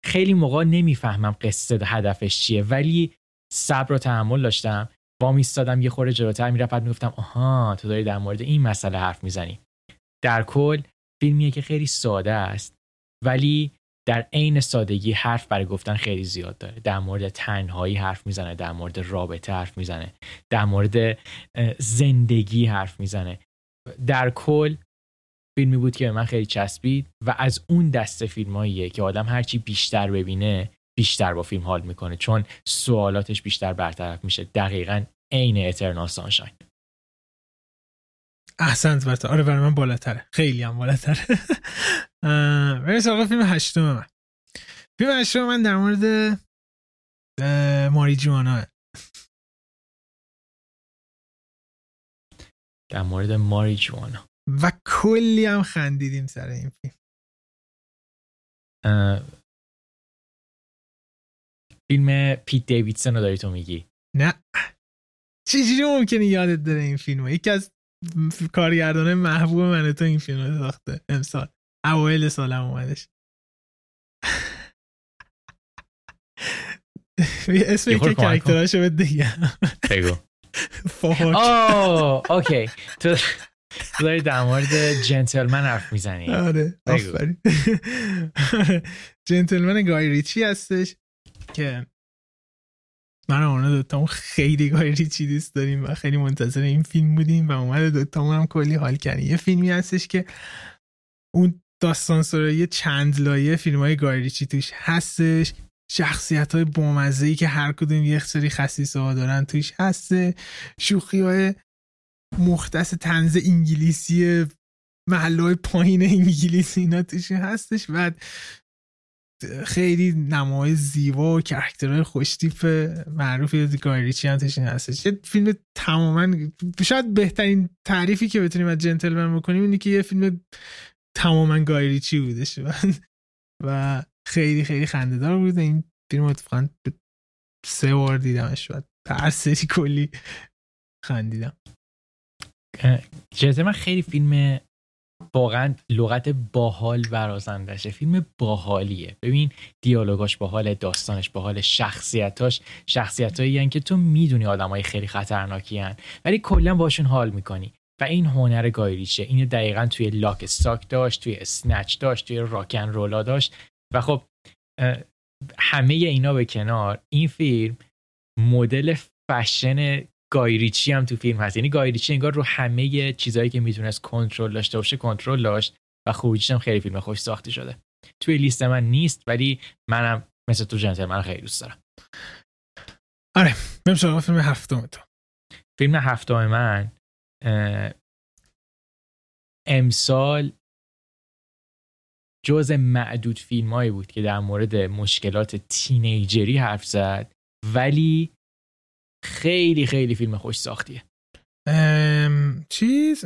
خیلی موقع نمی‌فهمم قصه هدفش چیه ولی صبر و تحمل داشتم. با میستادم یه خورده جلوتر می‌رفت می‌گفتم آها تو داری در مورد این مسئله حرف می‌زنی. در کل فیلمیه که خیلی ساده است ولی در عین سادگی حرف برای گفتن خیلی زیاد داره. در مورد تنهایی حرف می‌زنه در مورد رابطه حرف می‌زنه در مورد زندگی حرف می‌زنه. در کل فیلمی بود که به من خیلی چسبید و از اون دسته فیلماییه که آدم هرچی بیشتر ببینه بیشتر با فیلم حال می‌کنه چون سوالاتش بیشتر برطرف میشه. دقیقا عین اترنال سانشاین احسنت برتا آره برای من بالاتره. خیلی هم بالاتره. بریم سراغ فیلم هشتم. من فیلم هشتم من در مورد ماری جوانا در مورد ماری جوانا و کلی هم خندیدیم سر این فیلم. فیلم پیت دیویدسن رو داری تو میگی؟ نه. چجوری ممکنه یادت داره این فیلم یکی از کارگردانه محبوب من تو این فیلم رو ساخته امسال. اوایل سالم اومدش. اسم یکی کرکتراشو به دیگه بگو. فاک. اوکی. تو داری در مورد جنتلمن حرف می‌زنی. آره. آفرین. جنتلمن گای ریچی هستش که من اونا دوتامون خیلی گای ریچی دوست داریم و خیلی منتظر این فیلم بودیم و اومده دوتامون هم کلی حال کردیم. یه فیلمی هستش که اون داستان سرایی چند لایه فیلم های ریچی توش هستش. شخصیت های ای که هر کدوم یه سری خصیصه ها دارن توش هسته. شوخی های مختص تنز انگلیسی محله پایین انگلیسی اینا توش هستش. و خیلی نمای زیبا و کرکترهای خوشتیپ معروفی از گایریچی هم توش هستش. یه فیلم تماما شاید بهترین تعریفی که بتونیم از جنتلمن بکنیم اینه که یه فیلم تماما گایریچی بودش و, خیلی خیلی خندهدار بود. این فیلم اتفاقا سه بار دیدمش و هر سری کلی خندیدم. جزه من خیلی فیلم واقعا لغت باحال برازندشه فیلم باحالیه. ببین دیالوگاش باحال داستانش باحال شخصیتاش شخصیتایی که تو می‌دونی آدمای خیلی خطرناکی هن. ولی کلا باشون حال می‌کنی. و این هنر گایریچه. اینو دقیقا توی لاک استاک داشت توی اسنچ داشت توی راکن رولا داشت. و خب همه اینا به کنار. این فیلم مدل فشن گایریچی هم تو فیلم هست. یعنی گایریچی انگار رو همه چیزهایی که می‌تونست کنترل داشته باشه کنترل داشت و خروجیش هم خیلی فیلم خوش ساخته شده. توی لیست من نیست ولی منم مثل تو جنتل من خیلی دوست دارم. آره بریم سراغ فیلم هفتم تو. فیلم هفتم من امسال جز معدود فیلمایی بود که در مورد مشکلات تینیجری حرف زد ولی خیلی خیلی فیلم خوش ساختیه. ام... چیز؟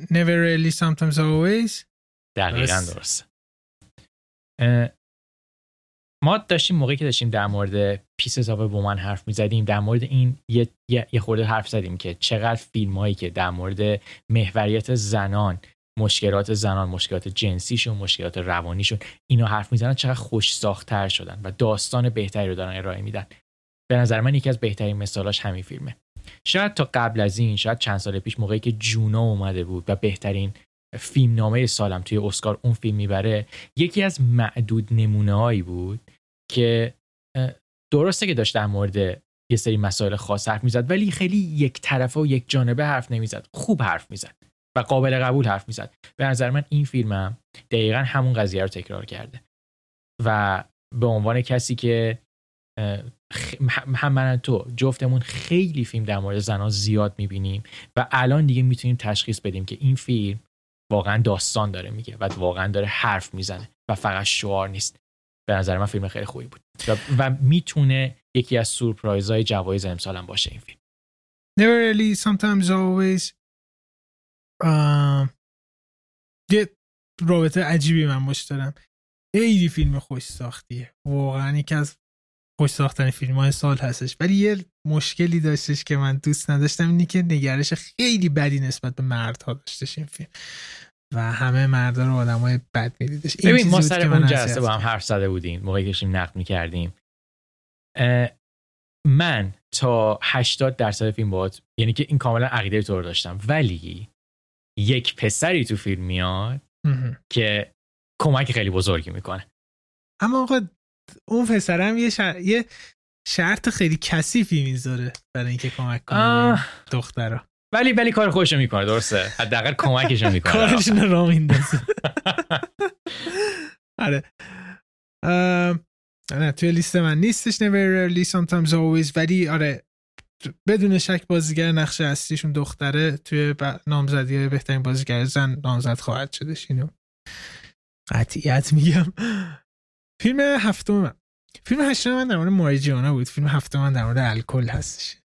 Never really sometimes always دقیقا درست. ما داشتیم موقعی که داشتیم در مورد پیس حساب بومن حرف می‌زدیم در مورد این یه, یه خورده حرف زدیم که چقدر فیلم هایی که در مورد محوریت زنان مشکلات زنان مشکلات جنسیشون مشکلات روانیشون اینا حرف می‌زنن چقدر خوش ساختتر شدن و داستان بهتری رو دارن ارائه میدن. به نظر من یکی از بهترین مثالاش همین فیلمه. شاید تا قبل از این شاید چند سال پیش موقعی که جونا اومده بود و بهترین فیلم نامه سالم توی اسکار اون فیلم می‌بره یکی از معدود نمونه هایی بود که درسته که داشت در مورد یه سری مسائل خاص حرف می‌زد ولی خیلی یک طرفه و یک جانبه حرف نمی‌زد. خوب حرف می‌زد و قابل قبول حرف می‌زد. به نظر من این فیلمم دقیقا همون قضیه رو تکرار کرده و به عنوان کسی که من تو جفتمون خیلی فیلم در مورد زنان زیاد می‌بینیم و الان دیگه می‌تونیم تشخیص بدیم که این فیلم واقعا داستان داره میگه و واقعا داره حرف می‌زنه و فقط شعار نیست. به نظر من فیلم خیلی خوبی بود و, می‌تونه یکی از سورپرایزهای جوایز امسال هم باشه این فیلم. Never really, sometimes always. یه رابطه عجیبی من باش دارم. خیلی فیلم خوش ساختیه. واقعا یکی از خوش ساختن فیلم های سال هستش. ولی یه مشکلی داشتش که من دوست نداشتم اینی که نگرش خیلی بدی نسبت به مردها داشتش این فیلم. و همه مردا رو آدم های بد میدیدش. ببین ما سر اون جلسه با هم حرف زده بودیم موقعی که داشتیم نقد می‌کردیم. من تا 80 درصد فیلم باید یعنی که این کاملا عقیده تو رو داشتم. ولی یک پسری تو فیلم میاد که کمک خیلی بزرگی می‌کنه. اما آقا اون پسرم یه, شر... یه شرط خیلی کثیفی می‌ذاره برای اینکه کمک کنه دخترا. ولی ولی کار خودشو می‌کنه درسته. حداقل کمکشو می‌کنه. کارشون را میندازه. آره. نه توی لیست من نیستش. Never rarely sometimes always. ولی آره بدون شک بازیگر نقش اصلیشون دختره. توی نامزدی های بهترین بازیگر زن نامزد خواهد شدش. اینو قطعیت میگم. فیلم هفتم من. فیلم هشتم من در مورد ماریجیانا بود. فیلم هفتم من در مورد الکل هستش.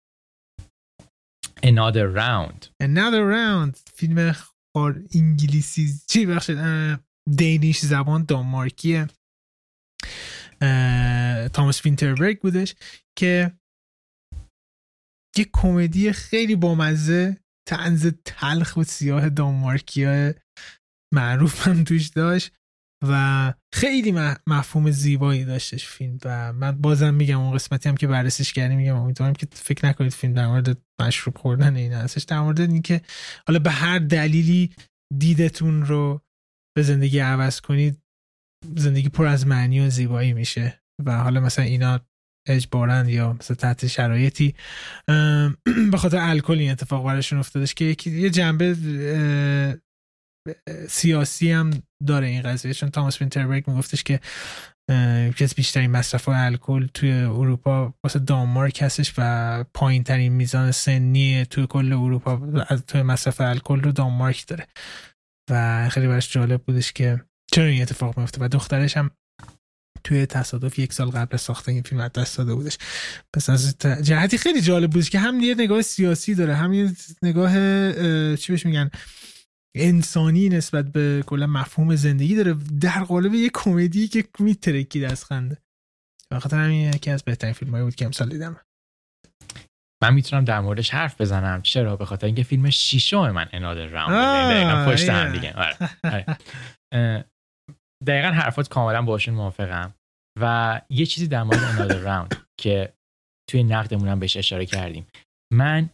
Another Round. Another Round. فیلم خار انگلیسی چی بخشید؟ دینیش زبان دانمارکیه. تاماس وینتربرگ بودش که یه کمدی خیلی بامزه تنز تلخ و سیاه دانمارکی های معروف هم توش داشت. و خیلی مفهوم زیبایی داشتش فیلم و من بازم میگم اون قسمتی هم که بررسیش کردیم میگم امیدوارم که فکر نکنید فیلم در مورد مشروب خوردن این هستش در مورد اینکه حالا به هر دلیلی دیدتون رو به زندگی عوض کنید زندگی پر از معنی و زیبایی میشه و حالا مثلا اینا اجبارن یا مثلا تحت شرایطی به خاطر الکل این اتفاق براشون افتادش که یه جنبه سیاسی هم داره این قضیه. چون تاماس وینتربرگ میگفتش که از بیشترین مصرف الکل توی اروپا واسه دانمارک هستش و پایین ترین میزان سنی توی کل اروپا توی مصرف الکل رو دانمارک داره. و خیلی براش جالب بودش که چرا این اتفاق میفته و دخترش هم توی تصادف یک سال قبل ساخته این فیلم دست داده بودش. پس از جهتی خیلی جالب بودش که هم یه نگاه سیاسی داره هم یه نگاه چی بهش میگن؟ انسانی نسبت به کلا مفهوم زندگی داره. در قالب یه کمدی که میترکید از خنده بخاطر همین یکی از بهترین فیلم بود که امسال دیدم. من می‌تونم در موردش حرف بزنم. چرا؟ به خاطر اینکه فیلم شیشم من انادر راوند پشت هم دیگه. آره. آره. دقیقا حرفات کاملا باشون موافقم. و یه چیزی در مورد انادر راوند که توی نقدمونم بهش اشاره کردیم. من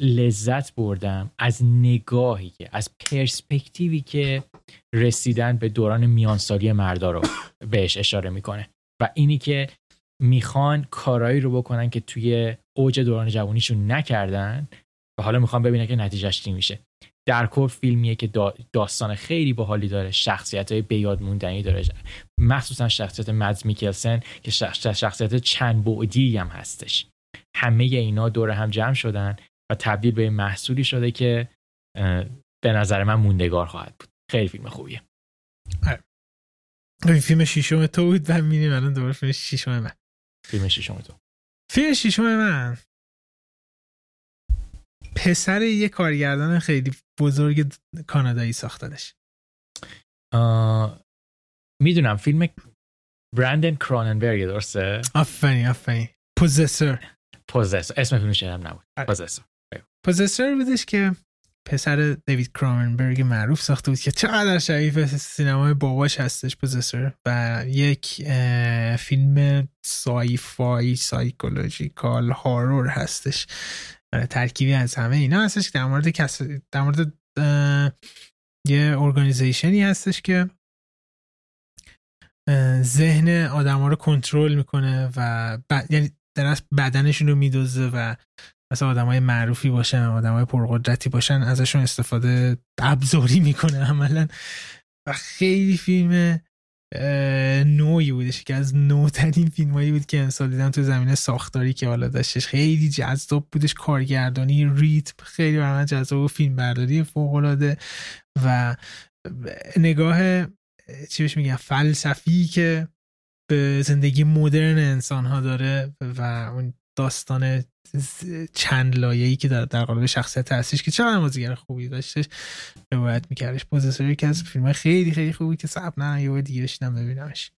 لذت بردم از نگاهی که از پرسپکتیوی که رسیدن به دوران میانسالی مردا رو بهش اشاره می‌کنه و اینی که می‌خوان کارایی رو بکنن که توی اوج دوران جوانیشون نکردن و حالا می‌خوان ببینن که نتیجهش چی میشه. در کل فیلمیه که داستان خیلی باحالی داره شخصیت های بیاد موندنی داره. مخصوصا شخصیت مدز میکلسن که شخصیت چند بعدی هم هستش. همه اینا دور هم جمع شدن و تبدیل به محصولی شده که به نظر من موندگار خواهد بود. خیلی فیلم خوبیه. آره. این فیلم شیشم تو بود و میریم الان دوباره فیلم شیشم من. فیلم شیشم تو. فیلم شیشم من. پسر یه کارگردان خیلی بزرگ کانادایی ساختنش. می‌دونم فیلم برندن کراننبرگ درسته؟ آفرین آفرین. پوزسر پوزسر اسم فیلم شدم نبود. پوزسر پوزسر بودش که پسر دیوید کراننبرگ معروف ساخته بود که چقدر شبیه سینمای باباش هستش Possessor و یک فیلم sci-fi psychological horror هستش. ترکیبی از همه اینا هستش که در مورد کس در مورد یه organization ی هستش که ذهن آدم ها رو کنترل می‌کنه و ب... یعنی در بدنشون رو میدوزه و مثلا آدم های معروفی باشن آدم های پرقدرتی باشن ازشون استفاده ابزاری می‌کنه عملا. و خیلی فیلم نوعی بودش که از نوترین فیلم هایی بود که امسال دیدم تو زمینه ساختاری که حالا داشتش. خیلی جذاب بودش کارگردانی ریتم خیلی برای من جذاب و فیلم برداری فوق و نگاه چی بهش میگم فلسفی که به زندگی مدرن انسان ها داره و اون داستان چند لایه‌ای که در, در قالب شخصیت هستش که چقدر بازیگر خوبی داشتش روایت میکردش. پوزیسور یکی از فیلم خیلی خیلی خوبی که صبر نه یه دیگه بشینم ببینمش.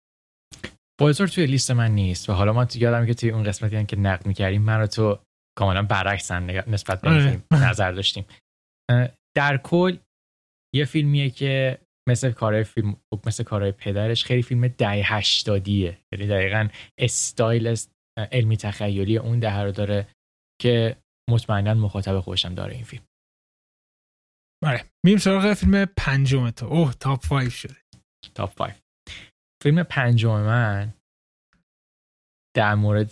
بازور توی لیست من نیست و حالا ما تو یادم که توی اون قسمتی هم که نقد می‌کردیم من رو تو کاملا برعکس نسبت به آره. فیلم نظر داشتیم. در کل یه فیلمیه که مثل کارهای فیلم مثل کارهای پدرش خیلی فیلم ده هشتادیه یعنی دقیقا استایل علمی تخیلی اون دهه رو داره که مطمئنا مخاطب خوشم داره این فیلم. بله میریم سراغ فیلم پنجم تو. اوه top 5 شده. top 5 فیلم پنجم من در مورد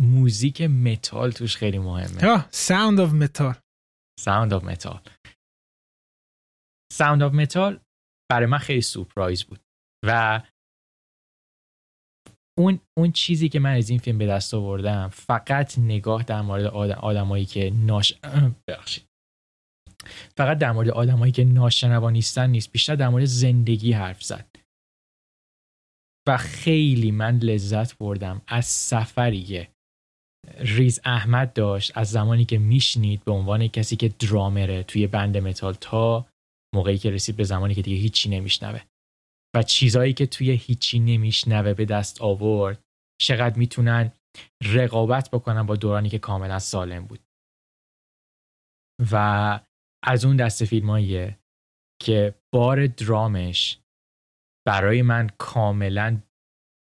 موزیک متال توش خیلی مهمه. Sound of Metal Sound of Metal Sound of Metal برای من خیلی سورپرایز بود و اون اون چیزی که من از این فیلم به دست آوردم فقط نگاه در مورد آدم آدمایی که ناش بخشید فقط در مورد آدمایی که ناشنوا نیستن نیست بیشتر در مورد زندگی حرف زد. و خیلی من لذت بردم از سفری که ریز احمد داشت از زمانی که میشنید به عنوان کسی که درامره توی بند متال تا موقعی که رسید به زمانی که دیگه هیچی نمیشنوه. و چیزایی که توی هیچی نمیشنوه به دست آورد چقدر می‌تونن رقابت بکنن با دورانی که کاملا سالم بود. و از اون دست فیلماییه که بار درامش برای من کاملا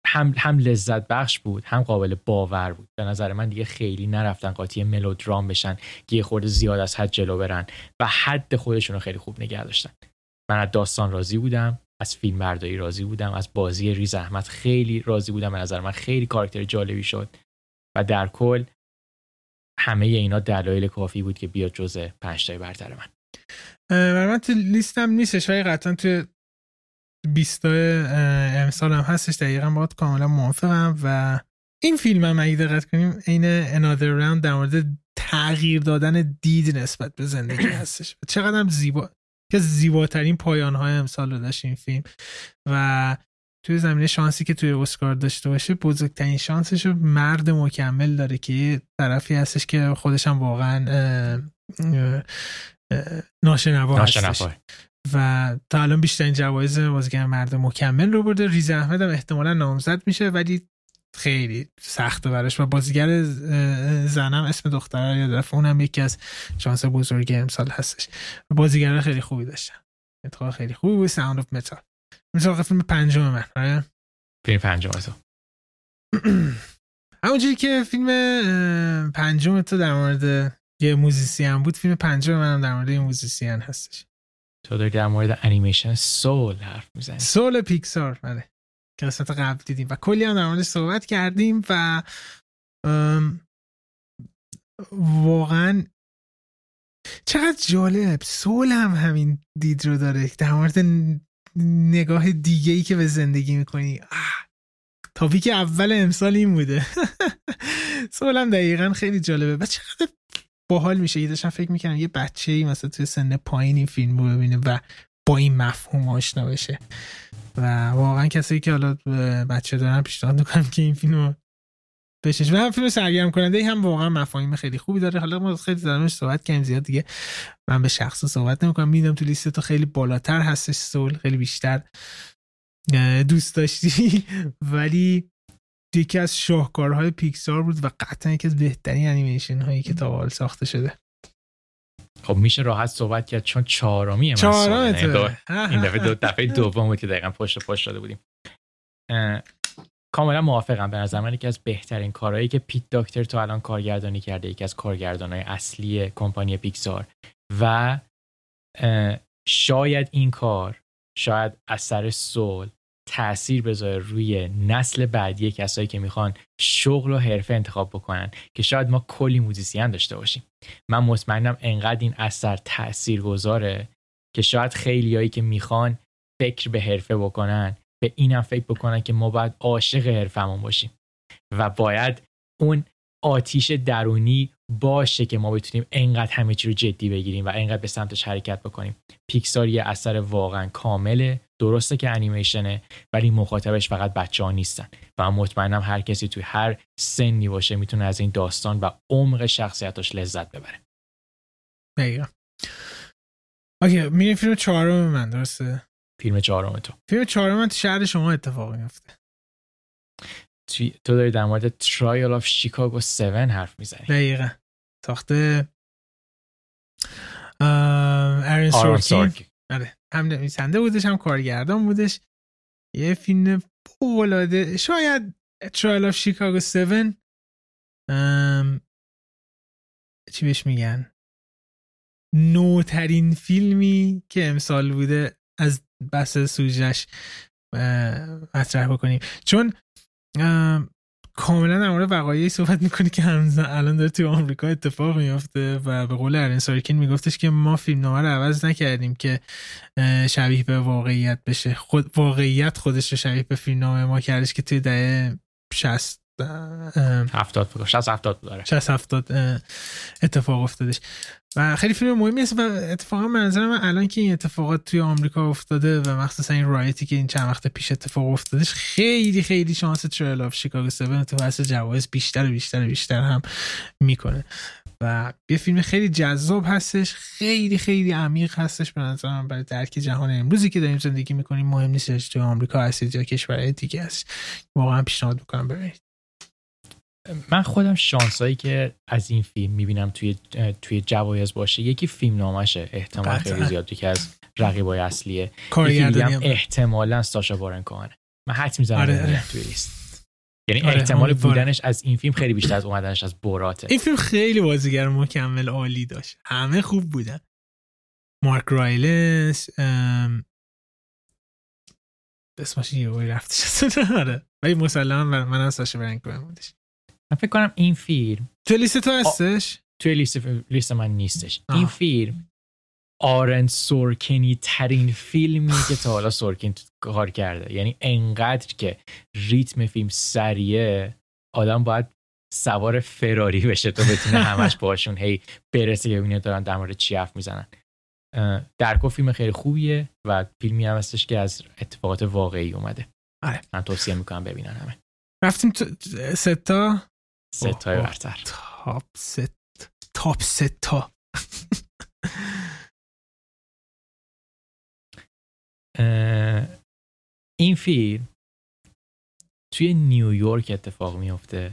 هم, هم لذت بخش بود هم قابل باور بود. به نظر من دیگه خیلی نرفتن قاطی ملودرام بشن که یه خورده زیاد از حد جلو برن و حد خودشون رو خیلی خوب نگه داشتن. من از داستان راضی بودم. از فیلم برداری راضی بودم از بازی ریز احمد خیلی راضی بودم. به نظر من خیلی کاراکتر جالبی شد. و در کل همه اینا دلایل کافی بود که بیاد جزء پنج تای برتر من. برای من تو لیستم نیستش ولی قطعا تو 20 امسال هم هستش. دقیقا باید کاملا موافقم. و این فیلم هم اگه دقت کنیم عین Another Round در مورد تغییر دادن دید نسبت به زندگی هستش. چقدر هم زیبا که زیباترین پایان های امسال رو داشت این فیلم. و توی زمینه شانسی که توی اسکار داشته باشه بزرگترین شانسش رو مرد مکمل داره که یه طرفی هستش که خودش هم واقعا ناشنوا هستش. و تا الان بیشترین جوایز بازیگر مرد مکمل رو برده. ریز احمد هم احتمالا نامزد میشه ولی خیلی سخته براش. و بازیگر زنم اسم دختره یاد رفت. اونم یکی از شانس بزرگ امسال هستش. بازیگر خیلی خوبی داشتن. اتفاق خیلی خوبی بود. Sound of Metal مثلا فیلم پنجم من آره؟ فیلم پنجم تو همونجوری که فیلم پنجم تو در مورد یه musician بود فیلم پنجم منم در مورد یه musician هستش. تو داری در مورد انیمیشن Soul حرف می‌زنی. سول پیکسار بله که قسمت قبل دیدیم و کلی هم در مورد صحبت کردیم و واقعا چقدر جالب سول هم همین دید رو داره در مورد نگاه دیگه ای که به زندگی می‌کنی. تاپیک اول امسال این بوده. سول هم دقیقا خیلی جالبه. و چقدر باحال میشه. یه داشتم فکر می‌کنم یه بچه ای مثلا توی سن پایین این فیلم رو ببینه و با این مفهوم آشنا بشه. و واقعا کسی که حالا بچه دارن پیشنهاد می‌کنم که این فیلم رو بشش و هم فیلم سرگرم کننده هم واقعا مفاهیم خیلی خوبی داره. حالا ما خیلی درمش صحبت کنیم زیاد دیگه. من به شخص صحبت نمی‌کنم. میدم تو لیست تو خیلی بالاتر هستش سول خیلی بیشتر دوست داشتی. ولی یکی از شاهکارهای پیکسار بود و قطعا یکی از بهترین انیمیشن هایی که تا حال ساخته شده. خب میشه راحت صحبت کرد چون چهارمی چهارمی این دفعه دو دفعه دوم بود که دقیقا پشت پشت داده بودیم. کاملا موافقم. به نظر من یکی از بهترین کارهایی که پیت داکتر تو الان کارگردانی کرده یکی از کارگردانهای اصلی کمپانی پیکسار. و شاید این کار شاید اثر سول تاثیر بذاره روی نسل بعدی کسایی که می‌خوان شغل و حرفه انتخاب بکنن که شاید ما کلی موزیسین داشته باشیم. من مطمئنم انقدر این اثر تاثیر گذاره که شاید خیلیایی که می‌خوان فکر به حرفه بکنن به اینم فکر بکنن که ما باید عاشق حرفمون باشیم. و باید اون آتیش درونی باشه که ما بتونیم انقدر همه چی رو جدی بگیریم و انقدر به سمتش حرکت بکنیم. پیکسار یه اثر واقعا کامله درسته که انیمیشنه ولی مخاطبش فقط بچه ها نیستن. و من مطمئنم هر کسی توی هر سنی باشه می‌تونه از این داستان و عمق شخصیتش لذت ببره. دقیقا. okay میریم فیلم چهارم من درسته؟ فیلم چهارم تو. فیلم چهارم من شهر شما اتفاق میفته تو داری در مورد Trial of Chicago 7 حرف می‌زنی؟ دقیقا. ساخته آرون سورکین آره هم نویسنده بودش هم کارگردان بودش. یه فیلم فوق‌العاده شاید Trial of Chicago 7 چی بهش میگن؟ نوترین فیلمی که امسال بوده از بحث سوژش مطرح بکنیم. چون کاملا در مورد وقایعی صحبت می‌کنه که همزن الان داره توی آمریکا اتفاق میافته و به قول ارن سارکین میگفتش که ما فیلم نامه رو عوض نکردیم که شبیه به واقعیت بشه. خود واقعیت خودش رو شبیه به فیلم نامه ما کردش که توی دهه 60 هفتاد. فکر 60 70 داره 60 70 اتفاق افتادش. و خیلی فیلم مهمی است و اتفاقا به نظر من الان که این اتفاقات توی آمریکا افتاده و مخصوصا این riot ی که این چند وقت پیش اتفاق افتادش خیلی خیلی شانس Trial of Chicago 7 تو بحث جوایز بیشتر و بیشتر و بیشتر هم می‌کنه. و یه فیلم خیلی جذاب هستش خیلی خیلی عمیق هستش به نظر من برای درک جهان امروزی که داریم زندگی می‌کنیم. مهم نیستش توی آمریکا هستید یا کشورهای دیگه است واقعا پیشنهاد می‌کنم ببینید. من خودم شانسایی که از این فیلم می‌بینم توی توی جوایز باشه. یکی فیلم نامشه احتمال خیلی زیاد که از رقیبای اصلیه. یکی هم هم. احتمالا ساشا بارون کوهنه من حدس می‌زنم آره، آره. آره. توی لیست. یعنی آره، احتمال امیدوارم. بودنش از این فیلم خیلی بیشتر از اومدنش از براته این فیلم خیلی بازیگر مکمل عالی داشت. همه خوب بودن. مارک رایلنس ام... اسمش یه رفتش. آره. ولی مسلما من من از ساشا برنگ بودش. من فکر کنم این فیلم. تو لیست تو هستش؟ توی لیست, لیست من نیستش. آها. این فیلم آرن سورکنی ترین فیلمی که تا حالا سورکین کار کرده. یعنی انقدر که ریتم فیلم سریه آدم باید سوار فراری بشه تو بتونه همش باشون هی برسه که ببینه دارن در مورد چی حرف می‌زنن. در کل فیلم خیلی خوبیه و فیلمی هم هستش که از اتفاقات واقعی اومده. آره. من توصیه می‌کنم ببینن همه. رفتیم تو ستا ستای اوه، برتر. top ست. top ستا. اه، این فیلم توی نیویورک اتفاق میفته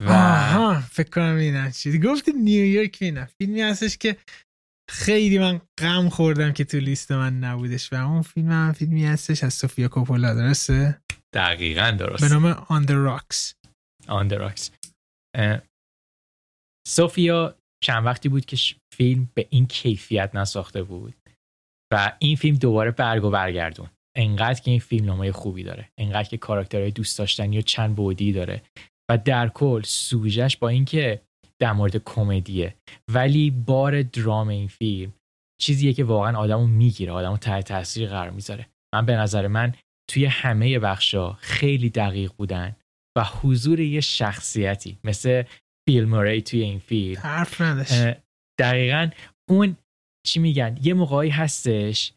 و آها فکر کنم اینم چیزی گفتی نیویورک اینم فیلمی هستش که خیلی من غم خوردم که تو لیست من نبودش و اون فیلم هم فیلمی هستش از سوفیا کوپولا درسته؟ دقیقا به درست نام آن the Rocks. آندراکس سوفیا چند وقتی بود که فیلم به این کیفیت نساخته بود و این فیلم دوباره برگ و برگردون. انقدر که این فیلم نامه خوبی داره. انقدر که کاراکترهای دوست داشتنی و چند بعدی داره. و در کل سوژش با اینکه در مورد کمدیه. ولی بار درام این فیلم چیزیه که واقعا آدمو می‌گیره. آدمو تحت تاثیر قرار می‌ذاره. من به نظر من توی همه بخشا خیلی دقیق بودن. و حضور یه شخصیتی مثل بیل موری توی این فیلم. حرف نداشت. دقیقا اون چی میگن؟ یه موقعی هستش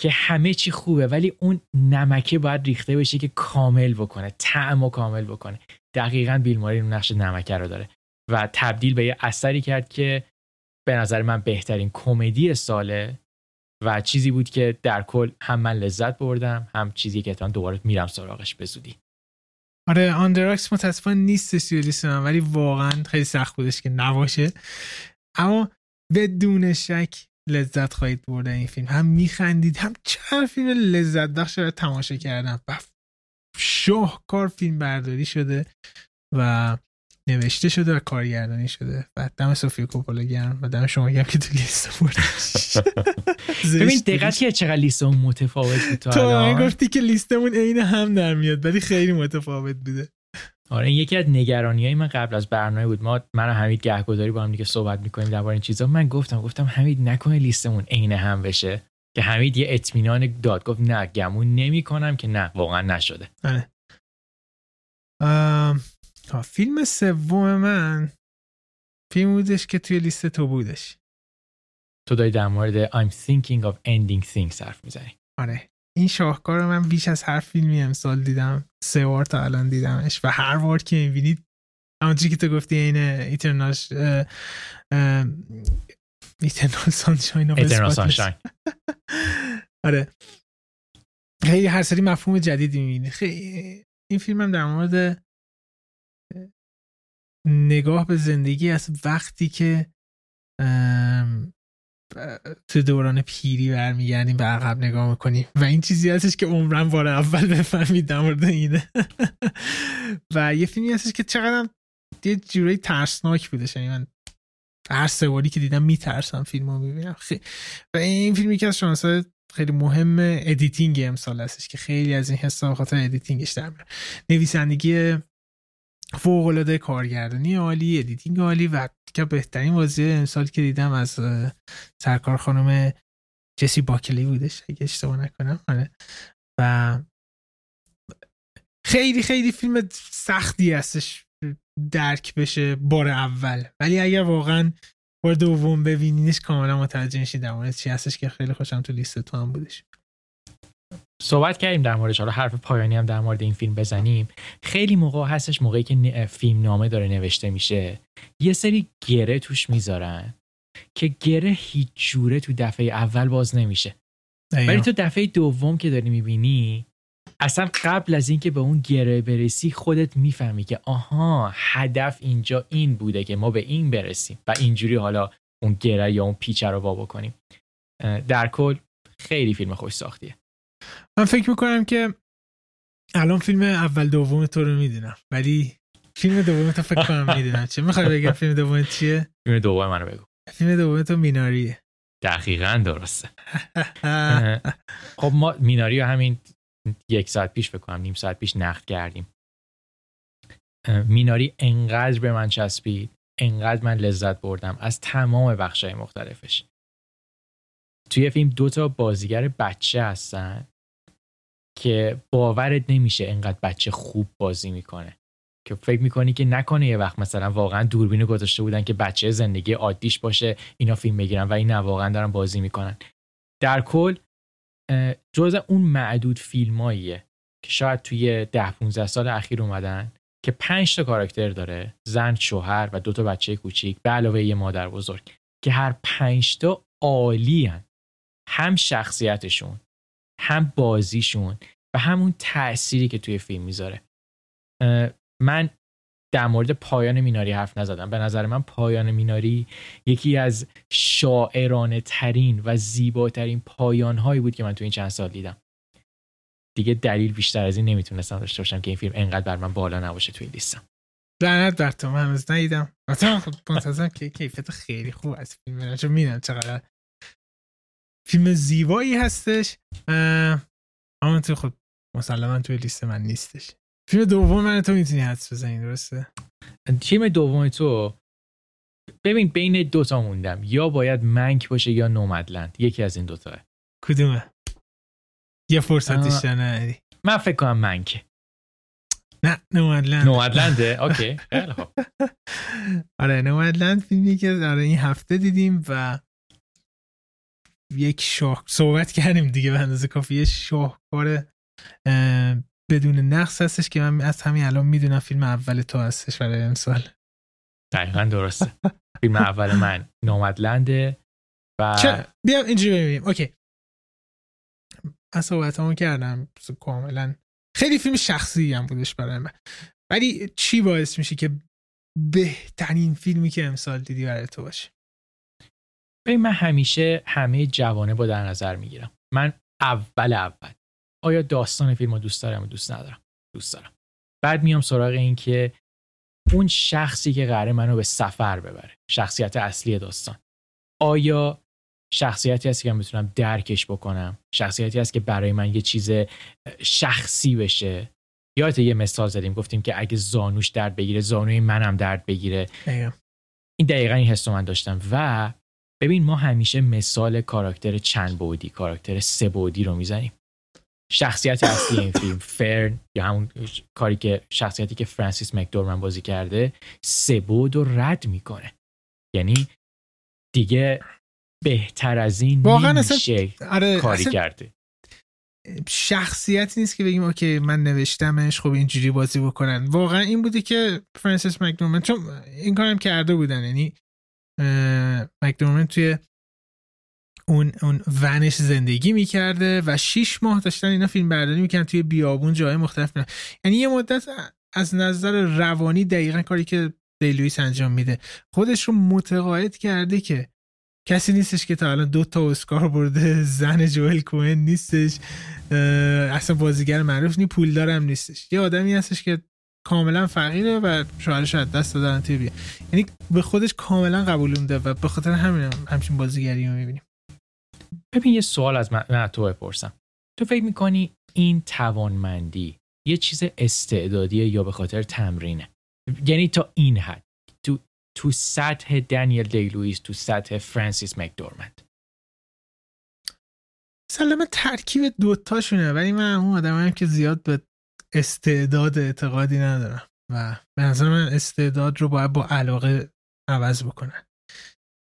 که همه چی خوبه ولی اون نمکه باید ریخته بشه که کامل بکنه طعم و کامل بکنه. دقیقا بیل ماری اون نقش نمکه رو داره. و تبدیل به یه اثری کرد که به نظر من بهترین کمدی ساله و چیزی بود که در کل هم من لذت بردم هم چیزی که احتمال دوباره میرم سراغش به زودی. آره آن the Rocks متاسفانه نیستش توی لیست من ولی واقعا خیلی سخت بودش که نباشه. اما بدون شک لذت خواهید برده این فیلم. هم میخندید هم چند فیلم لذت بخش رو تماشا کردم شاهکار فیلم برداری شده و نوشته شده و کارگردانی شده. و دم سوفیا کوپولا گرم و دم شما گرم که تو لیست بردش ببین دقت که چقدر لیست اون متفاوت بود تو. گفتی که لیستمون عین هم در میاد ولی خیلی متفاوت بوده. آره این یکی از نگرانی های من قبل از برنامه بود. ما من و حمید گهگداری با هم دیگه صحبت می‌کنیم درباره این چیزا. من گفتم گفتم حمید نکنه لیستمون عین هم بشه. که حمید یه اطمینان داد. گفت نه گمون نمی‌کنم که نه واقعا نشده. آره. آم، ها، فیلم سوم من فیلم بودش که توی لیست تو بودش. تو داری در مورد I'm thinking of ending things حرف می‌زنی. آره. این شاهکار رو من بیش از هر فیلمی امسال دیدم. سه بار تا الان دیدمش و هر بار که می‌بینید همونجوری که تو گفتی این ایترناش ایترنال سانشاین Eternal Sunshine آره. خیلی هر سری مفهوم جدیدی می‌بینی. خیلی. این فیلم هم در مورد نگاه به زندگی از وقتی که تو دوران پیری برمیگردیم به عقب نگاه می‌کنیم. و این چیزی هستش که عمرم بار اول بفهمید در مورد اینه. و یه فیلمی هستش که چقدر یه جورایی ترسناک بودش. یعنی من هر سه باری که دیدم میترسم فیلم رو می‌بینم و این فیلمی که از شانسای خیلی مهم editing امسال هستش که خیلی از این حسا خاطر editing ش در نویسندگی فوق العاده کارگردانی عالی editing عالی و که بهترین بازی امسال که دیدم از سرکار خانم جسی باکلی بودش اگه اشتباه نکنم. آره. و خیلی خیلی فیلم سختی هستش درک بشه بار اول. ولی اگر واقعا بار دوم ببینینش کاملا متوجه میشی در چی هستش که خیلی خوشم تو لیست تو هم بودش. صحبت کردیم در موردش. حالا حرف پایانی هم در مورد این فیلم بزنیم. خیلی موقع هستش موقعی که فیلم نامه داره نوشته میشه. یه سری گره توش می‌ذارن که گره هیچ جوره تو دفعه اول باز نمیشه. ولی تو دفعه دوم که داری می‌بینی اصلا قبل از اینکه به اون گره برسی خودت می‌فهمی که آها هدف اینجا این بوده که ما به این برسیم و اینجوری حالا اون گره یا اون پیچه رو وا بکنیم. در کل خیلی فیلم خوش ساختیه. من فکر می‌کنم که الان فیلم اول دوم تو رو می‌دونم. ولی فیلم دوم تو فکر کنم می‌دونم چه می‌خوای بگم فیلم دوم چیه؟ فیلم دوم منو بگو. فیلم دوم تو میناریه. دقیقا درسته. خب ما میناری رو همین یک ساعت پیش بکنم نیم ساعت پیش نقد کردیم. میناری انقدر به من چسبید انقدر من لذت بردم از تمام بخشای مختلفش. توی فیلم دو تا بازیگر بچه هستن. که باورت نمیشه انقدر بچه خوب بازی می‌کنه. که فکر می‌کنی که نکنه یه وقت مثلا واقعا دوربینو گذاشته بودن که بچه زندگی عادیش باشه اینا فیلم بگیرن و این واقعا دارن بازی می‌کنن. در کل جز اون معدود فیلماییه که شاید توی ده 15 سال اخیر اومدن که پنج تا کاراکتر داره زن شوهر و دو تا بچه کوچیک به علاوه یه مادر بزرگ که هر پنج تا عالی هم شخصیتشون هم بازیشون و همون تأثیری که توی فیلم می‌ذاره. من در مورد پایان میناری حرف نزدم. به نظر من پایان میناری یکی از شاعرانه ترین و زیباترین پایان هایی بود که من تو این چند سال دیدم. دیگه دلیل بیشتر از این نمی‌تونستم داشته باشم که این فیلم انقدر بر من بالا نباشه توی لیستم. لعنت بر تو من هنوز ندیدم. مثلا خب منتظرم که کیفیت خیلی خوب از فیلم چون چقدر فیلم زیبایی هستش. اما تو خب مسلما توی لیست من نیستش. فیلم دوم من تو می‌تونی حدس بزنی درسته؟ فیلم دوم تو ببین بین دوتا موندم. یا باید منک باشه یا نومدلند. یکی از این دوتاه کدومه؟ یه فرصت بیشتر من فکر کنم منکه نه نومدلند. نومدلنده؟ اوکی. خیلی خوب. آره نومدلند فیلمی که در این هفته دیدیم و یک شاه صحبت کردیم دیگه به اندازه کافی یه شاهکار بدون نقص هستش که من از همین الان می‌دونم فیلم اول تو هستش برای امسال. دقیقا درسته. فیلم اول من نومدلنده و بیا اینجوری ببینیم. اوکی. از صحبت همون کردم. کاملا خیلی فیلم شخصی هم بودش برای من. ولی چی باعث میشه که بهترین فیلمی که امسال دیدی برای تو باشه؟ ببین من همیشه همه جوانه با در نظر می‌گیرم. من اول اول. آیا داستان فیلم رو دوست دارم و دوست ندارم؟ دوست دارم. بعد میام سراغ این که اون شخصی که قراره منو به سفر ببره شخصیت اصلی داستان. آیا شخصیتی هست که من بتونم درکش بکنم؟ شخصیتی هست که برای من یه چیز شخصی بشه؟ یادت یه مثال زدیم گفتیم که اگه زانوش درد بگیره زانوی منم درد بگیره. این دقیقا این حس من داشتم. و ببین ما همیشه مثال کاراکتر چند بودی کاراکتر سه بودی رو می‌زنیم. شخصیت اصلی این فیلم فرن یا همون کاری که شخصیتی که فرانسیس مکدورمن بازی کرده سه بود رو رد می‌کنه. یعنی دیگه بهتر از این واقعا نمیشه آره کاری کرده. شخصیتی نیست که بگیم okay من نوشتمش خب اینجوری بازی بکنن. واقعا این بوده که فرانسیس مکدورمن چون این کارم کرده بودن یعنی مکدورمن توی اون اون van ش زندگی می‌کرده و شیش ماه داشتن اینا فیلم برداری می‌کردن توی بیابون جای مختلف میرن. یعنی یه مدت از نظر روانی دقیقا کاری که دی لویس انجام میده خودش رو متقاعد کرده که کسی نیستش که تا الان دو تا اسکار برده زن جوئل کوهن نیستش اصلا بازیگر معروف نی پول دارم نیستش یه آدمی هستش که کاملا فقیره و شوهرش از دست دادن توی بیا یعنی به خودش کاملا قبول مونده و به خاطر همین همچین بازیگری رو می‌بینیم. ببین یه سوال از من, تو بپرسم. تو فکر می‌کنی این توانمندی یه چیز استعدادیه یا به خاطر تمرینه؟ یعنی تا این حد تو تو سطح دنیل دی لویس تو سطح فرانسیس مکدورمند. سلام ترکیب دوتاشونه ولی من اون آدم که زیاد به استعداد اعتقادی ندارم و به نظر من استعداد رو باید با علاقه عوض بکنن.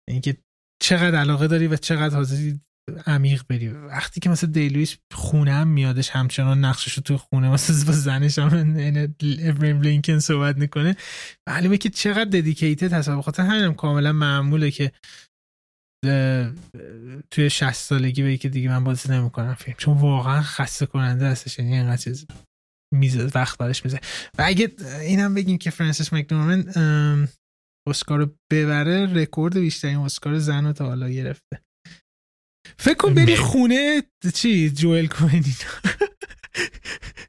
اینکه چقدر علاقه داری و چقدر حاضری عمیق بری. وقتی که مثلا دی لویس خونه هم میادش همچنان نقشش رو تو خونه مثلا با زنش هم ابراهیم لینکن صحبت می‌کنه. معلومه که چقدر ددیکیتد هست بخاطر همینم کاملا معموله که توی 60 سالگی بگی که دیگه من بازی نمی‌کنم فیلم. چون واقعا خسته کننده هستش یعنی اینقدر چیز میزه وقت براش میزه. و اگه اینم بگیم که فرانسیس مکدورمن اسکار رو ببره رکورد بیشترین اسکار زن رو تا حالا گرفته. فکر کن بری خونه چی؟ جوئل کوهن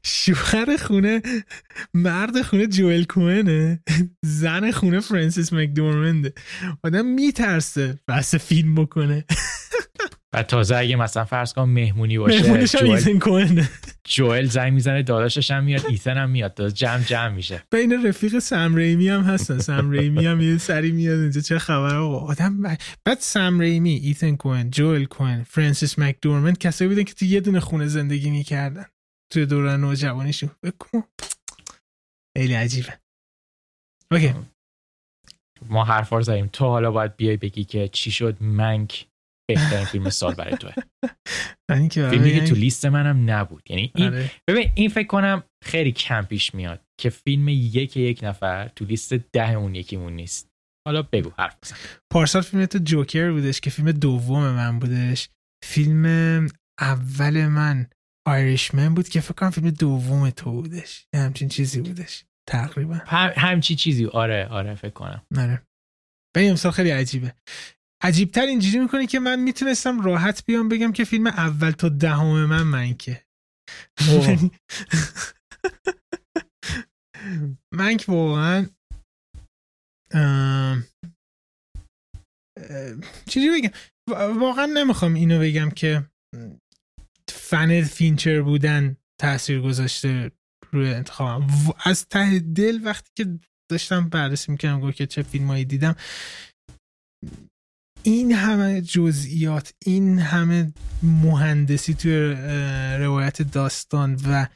شوهر خونه مرد خونه جوئل کوهنه. زن خونه فرانسیس مکدورمنده آدم میترسه بس فیلم بکنه. و تازه اگه مثلا فرض کن مهمونی باشه مهمونش هم ایتن کوهنه جوئل زنگ می‌زنه داداشش هم میاد ایتن هم میاد جمع جمع میشه. بین رفیق سم ریمی هم هستن. سم ریمی هم یه سری میاد اینجا چه خبر آقا آدم ب... بعد سم ریمی ایتن کوهن جوئل کوهن فرانسیس مکدورمند کسایی بودن که تو یه دونه خونه زندگی می‌کردن. توی دوران نوجوانیشون. بکن خیلی عجیبه. اوکی. ما حرفا زدیم. تو حالا باید بیای بگی که چی شد. منک. بهترین فیلم سال برای توه. فیلمی که تو لیست منم نبود. یعنی این آره. ببین این فکر کنم خیلی کم پیش میاد که فیلم یک یک نفر تو لیست ده اون یکیمون نیست. حالا بگو حرف بزن. پارسال فیلم تو جوکر بودش که فیلم دوم من بودش. فیلم اول من آیریشمن بود که فکر کنم فیلم دوم تو بودش. یه همچین چیزی بودش تقریبا. هم همچی چیزی. آره آره فکر کنم. آره. به امسال خیلی عجیبه. عجیبتر اینجوری می‌کنه که من می‌تونستم راحت بیام بگم که فیلم اول تا دهم من من که من که واقعا چیزی بگم. واقعا نمی‌خوام اینو بگم که فن فینچر بودن تاثیر گذاشته روی انتخابم. از ته دل وقتی که داشتم بررسی می‌کنم گفت که چه فیلمایی دیدم این همه جزئیات این همه مهندسی توی روایت داستان و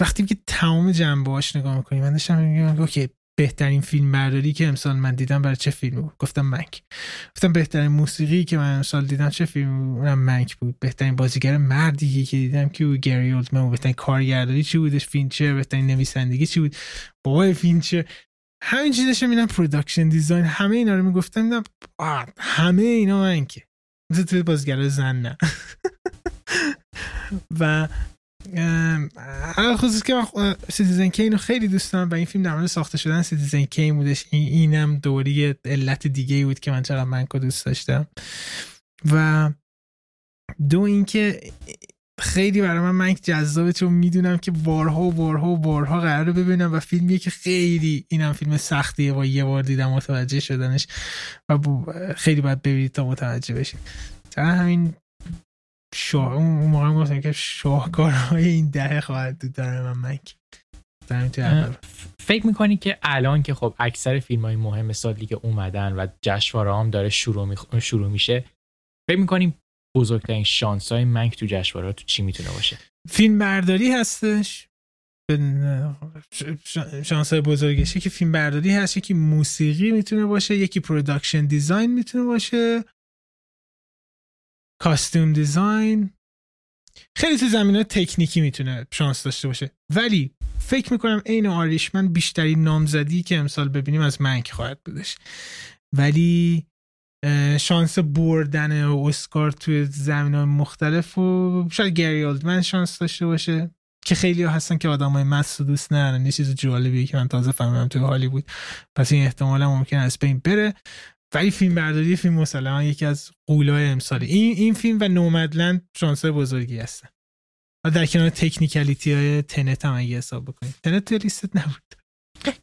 وقتی که تمام جنبه هاش نگاه می‌کنیم من داشتم میگم okay بهترین فیلم برداری که امسال من دیدم برای چه فیلم بود؟ گفتم منک. گفتم بهترین موسیقی که من امسال دیدم چه فیلم اونم منک بود. بهترین بازیگر مردی که دیدم که بود؟ گری اولدمن. بهترین کارگردانی چی بودش؟ فینچر. بهترین نویسندگی چی بود؟ بابای فینچر. همین چیزش میدم production design همه اینا رو می‌گفتم همه اینا من که مثل توی بازیگر زن نه. و خصوص که من سیتیزن کین رو خیلی دوست دارم و این فیلم در مورد ساخته شدن سیتیزن کین بودش. این اینم دوری علت دیگه بود که من چقدر منکو دوست داشتم. و دو اینکه خیلی برای من منک جذابه چون می‌دونم که بارها و بارها و بارها قراره ببینم و فیلمیه که خیلی اینم فیلم سختیه با یه بار دیدم متوجه شدنش و خیلی باید ببینید تا متوجه بشید تا همین شاه اون موقع گفتم که شاهکارهای این دهه خواهد بود داره من منک. فکر می‌کنی که الان که خب اکثر فیلم های مهم سالی که اومدن و جشنواره هم داره شروع, می... شروع میشه فکر می‌کنیم بزرگترین شانس های منک تو جشنواره تو چی می‌تونه باشه؟ فیلم برداری هستش شانس های بزرگشی که فیلم برداری هست. یکی موسیقی می‌تونه باشه یکی production design می‌تونه باشه. کاستوم دیزاین خیلی تو زمینه تکنیکی می‌تونه شانس داشته باشه. ولی فکر می‌کنم عین آریشمن بیشترین نامزدی که امسال ببینیم از منک خواهد بودش. ولی شانس بردن اسکار توی زمین های مختلف و شاید گری اولدمن شانس داشته باشه که خیلی ها هستن که آدم های مست و دوست ندارن. یه چیز جالبیه که من تازه فهمیدم توی حالی بود پس این احتمالا ممکن از بین بره. ولی فیلم برداری فیلم مسلما یکی از غولای امسالی این این فیلم و نومدلند شانس بزرگی هستن. و در کنار technicality های تنت هم اگه حساب بکنید. تنت توی لیستت نبود.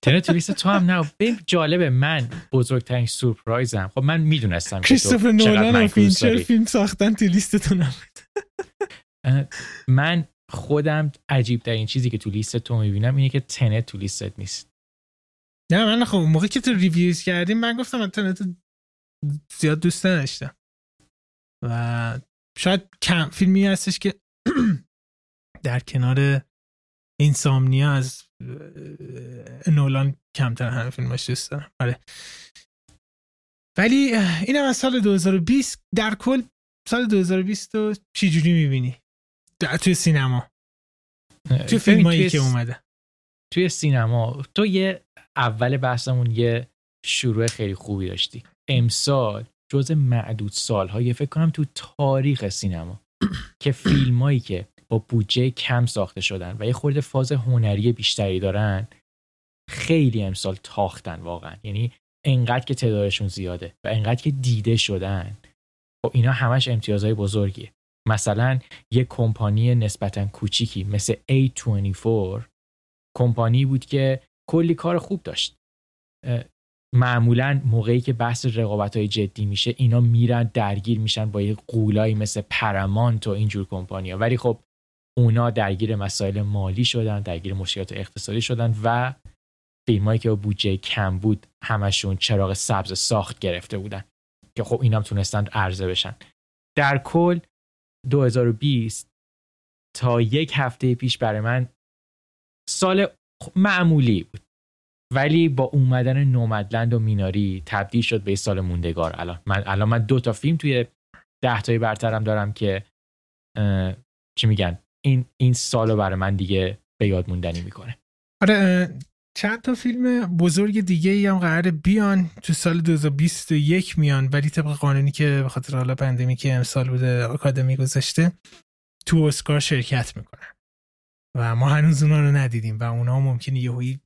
تنت لیست تو هم نه. ببین جالبه من بزرگترین سورپرایزم. خب من می‌دونستم کریستوفر نولان و فینچر فیلم ساختن تو نبود. من خودم عجیب ترین چیزی که تو لیست تو می‌بینم اینه که تنت تو لیستت نیست. نه من خب موقعی که تو ریویوز کردیم من گفتم اینترنت زیاد دوست نداشتم. و شاید کم فیلمی هستش که در کنار اینسامنیا از نولان کمتر همه فیلماش دوست دارم. آره. ولی اینم از سال 2020 در کل سال 2020 رو چی جوری می‌بینی توی سینما. توی فیلمایی که اومده. توی سینما تو یه اول بحثمون یه شروع خیلی خوبی داشتی. امسال جز معدود سالهای فکر کنم تو تاریخ سینما. که فیلمایی که بودجه کم ساخته شدن و یه خورده فاز هنری بیشتری دارن خیلی امسال تاختن واقعا. یعنی انقدر که تعدادشون زیاده و انقدر که دیده شدن. خب اینا همش امتیازهای بزرگیه. مثلا یه کمپانی نسبتا کوچیکی مثل A24 کمپانی بود که کلی کار خوب داشت. معمولا موقعی که بحث رقابت های جدی میشه اینا میرن درگیر میشن با یه قولایی مثل پرامانت و اینجور کمپانیا ولی خب اونا درگیر مسائل مالی شدن درگیر مشکلات اقتصادی شدن و فیلمایی که بودجه کم بود همشون چراغ سبز ساخت گرفته بودن که خب اینا هم تونستن عرضه بشن. در کل 2020 تا یک هفته پیش برای من سال معمولی بود. ولی با اومدن نومدلند و میناری تبدیل شد به سال موندگار. الان من الان من دو تا فیلم توی ده تای برترم دارم که چی میگن؟ این این سالو برای من دیگه به یاد موندنی می‌کنه. آره چند تا فیلم بزرگ دیگه ای هم قرار بیان تو سال 2021 میان ولی طبق قانونی که به خاطر حالا پندمی که امسال بوده آکادمی گذاشته تو اسکار شرکت می‌کنن. و ما هنوز اونا رو ندیدیم و اونا ممکنه یهویی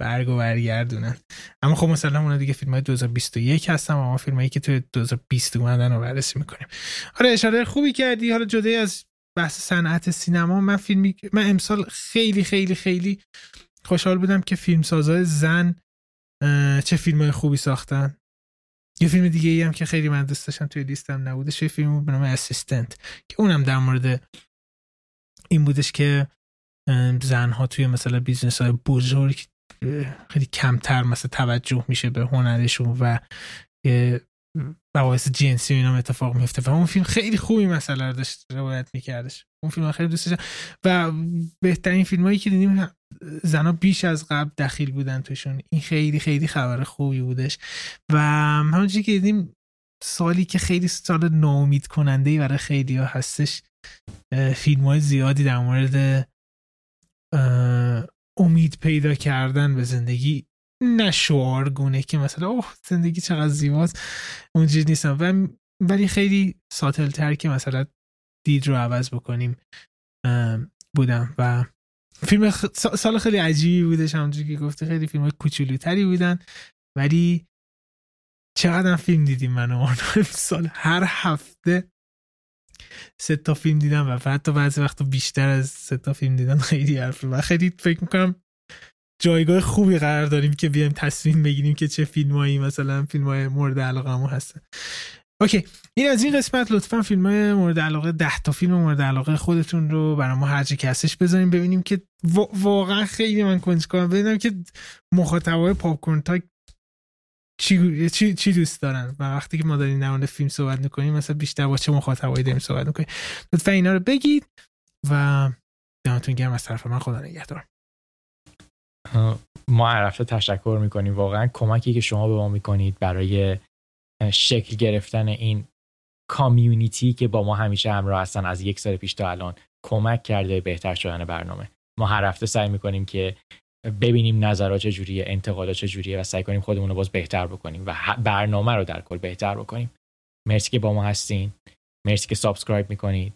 برگ و برگردونن. اما خب مثلا اونا دیگه فیلم های 2021 هستن و ما فیلم هایی که تو 2020 اومدن رو بررسی می‌کنیم. آره اشاره خوبی کردی. حالا جدای از بحث صنعت سینما. من فیلمی من امسال خیلی خیلی خیلی خوشحال بودم که فیلمسازای زن چه فیلم های خوبی ساختن. یه فیلم دیگه ای هم که خیلی من دوست داشتم توی لیستم نبودش یه فیلم به نام اسیستنت که اونم در مورد این بودش که زنها توی مثلا business های بزرگ خیلی کمتر مثلا توجه میشه به هنرشون و مباحث جنسی و اینا اتفاق میفته و اون فیلم خیلی خوبی مثلا داشت روایت میکردش. اون فیلم خیلی دوست و بهترین فیلم هایی که دیدیم زنها بیش از قبل دخیل بودن توشون. این خیلی خیلی خبر خوبی بودش. و همونجوری که دیدیم سالی که خیلی سال ناامید کننده ای برای خیلی ها هستش فیلم های زیادی در مورد امید پیدا کردن به زندگی نه گونه که مثلا اوه زندگی چقدر زیباست. اونجوری نیستم. و ولی خیلی ساتل تر که مثلا دید رو عوض بکنیم بودم. و فیلم سال خیلی عجیبی بودش همونجوری که گفته خیلی فیلم کوچولوتری بودن. ولی چقدر فیلم دیدیم من و سال هر هفته سه تا فیلم دیدم و حتی بعضی وقتا بیشتر از سه تا فیلم دیدن خیلی حرف و خیلی فکر می‌کنم جایگاه خوبی قرار داریم که بیایم تصمیم بگیریم که چه فیلمایی مثلا فیلم های مورد علاقه همون هستن. اوکی این از این قسمت لطفا فیلم های مورد علاقه ده تا فیلم مورد علاقه خودتون رو برای ما هرچی کسش بذاریم ببینیم که واقعا خیلی من کنم ببینم که مخاطبای پاپ تا چی, چی, چی دوست دارن؟ و وقتی که ما داریم در فیلم صحبت می‌کنیم مثلا بیشتر با چه مخاطبایی داریم صحبت می‌کنیم؟ لطفا اینا رو بگید و دمتون گرم از طرف من خدا نگهدار. ما عرفته تشکر می‌کنیم. واقعا کمکی که شما به ما می‌کنید برای شکل گرفتن این کامیونیتی که با ما همیشه همراه هستن از یک سال پیش تا الان کمک کرده بهتر شدن برنامه. ما هر هفته سعی می‌کنیم که ببینیم نظرات چجوریه انتقادات چجوریه و سعی کنیم خودمون رو باز بهتر بکنیم و برنامه رو در کل بهتر بکنیم. مرسی که با ما هستین. مرسی که subscribe می‌کنید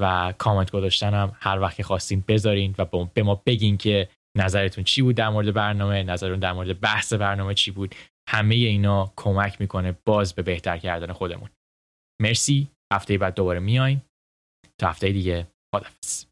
و کامنت گذاشتن هم هر وقت خواستین بذارین و به ما بگین که نظرتون چی بود در مورد برنامه؟ نظرتون در مورد بحث برنامه چی بود؟ همه اینا کمک می‌کنه باز به بهتر کردن خودمون. مرسی. هفته بعد دوباره میایم. تا هفته دیگه خدافظ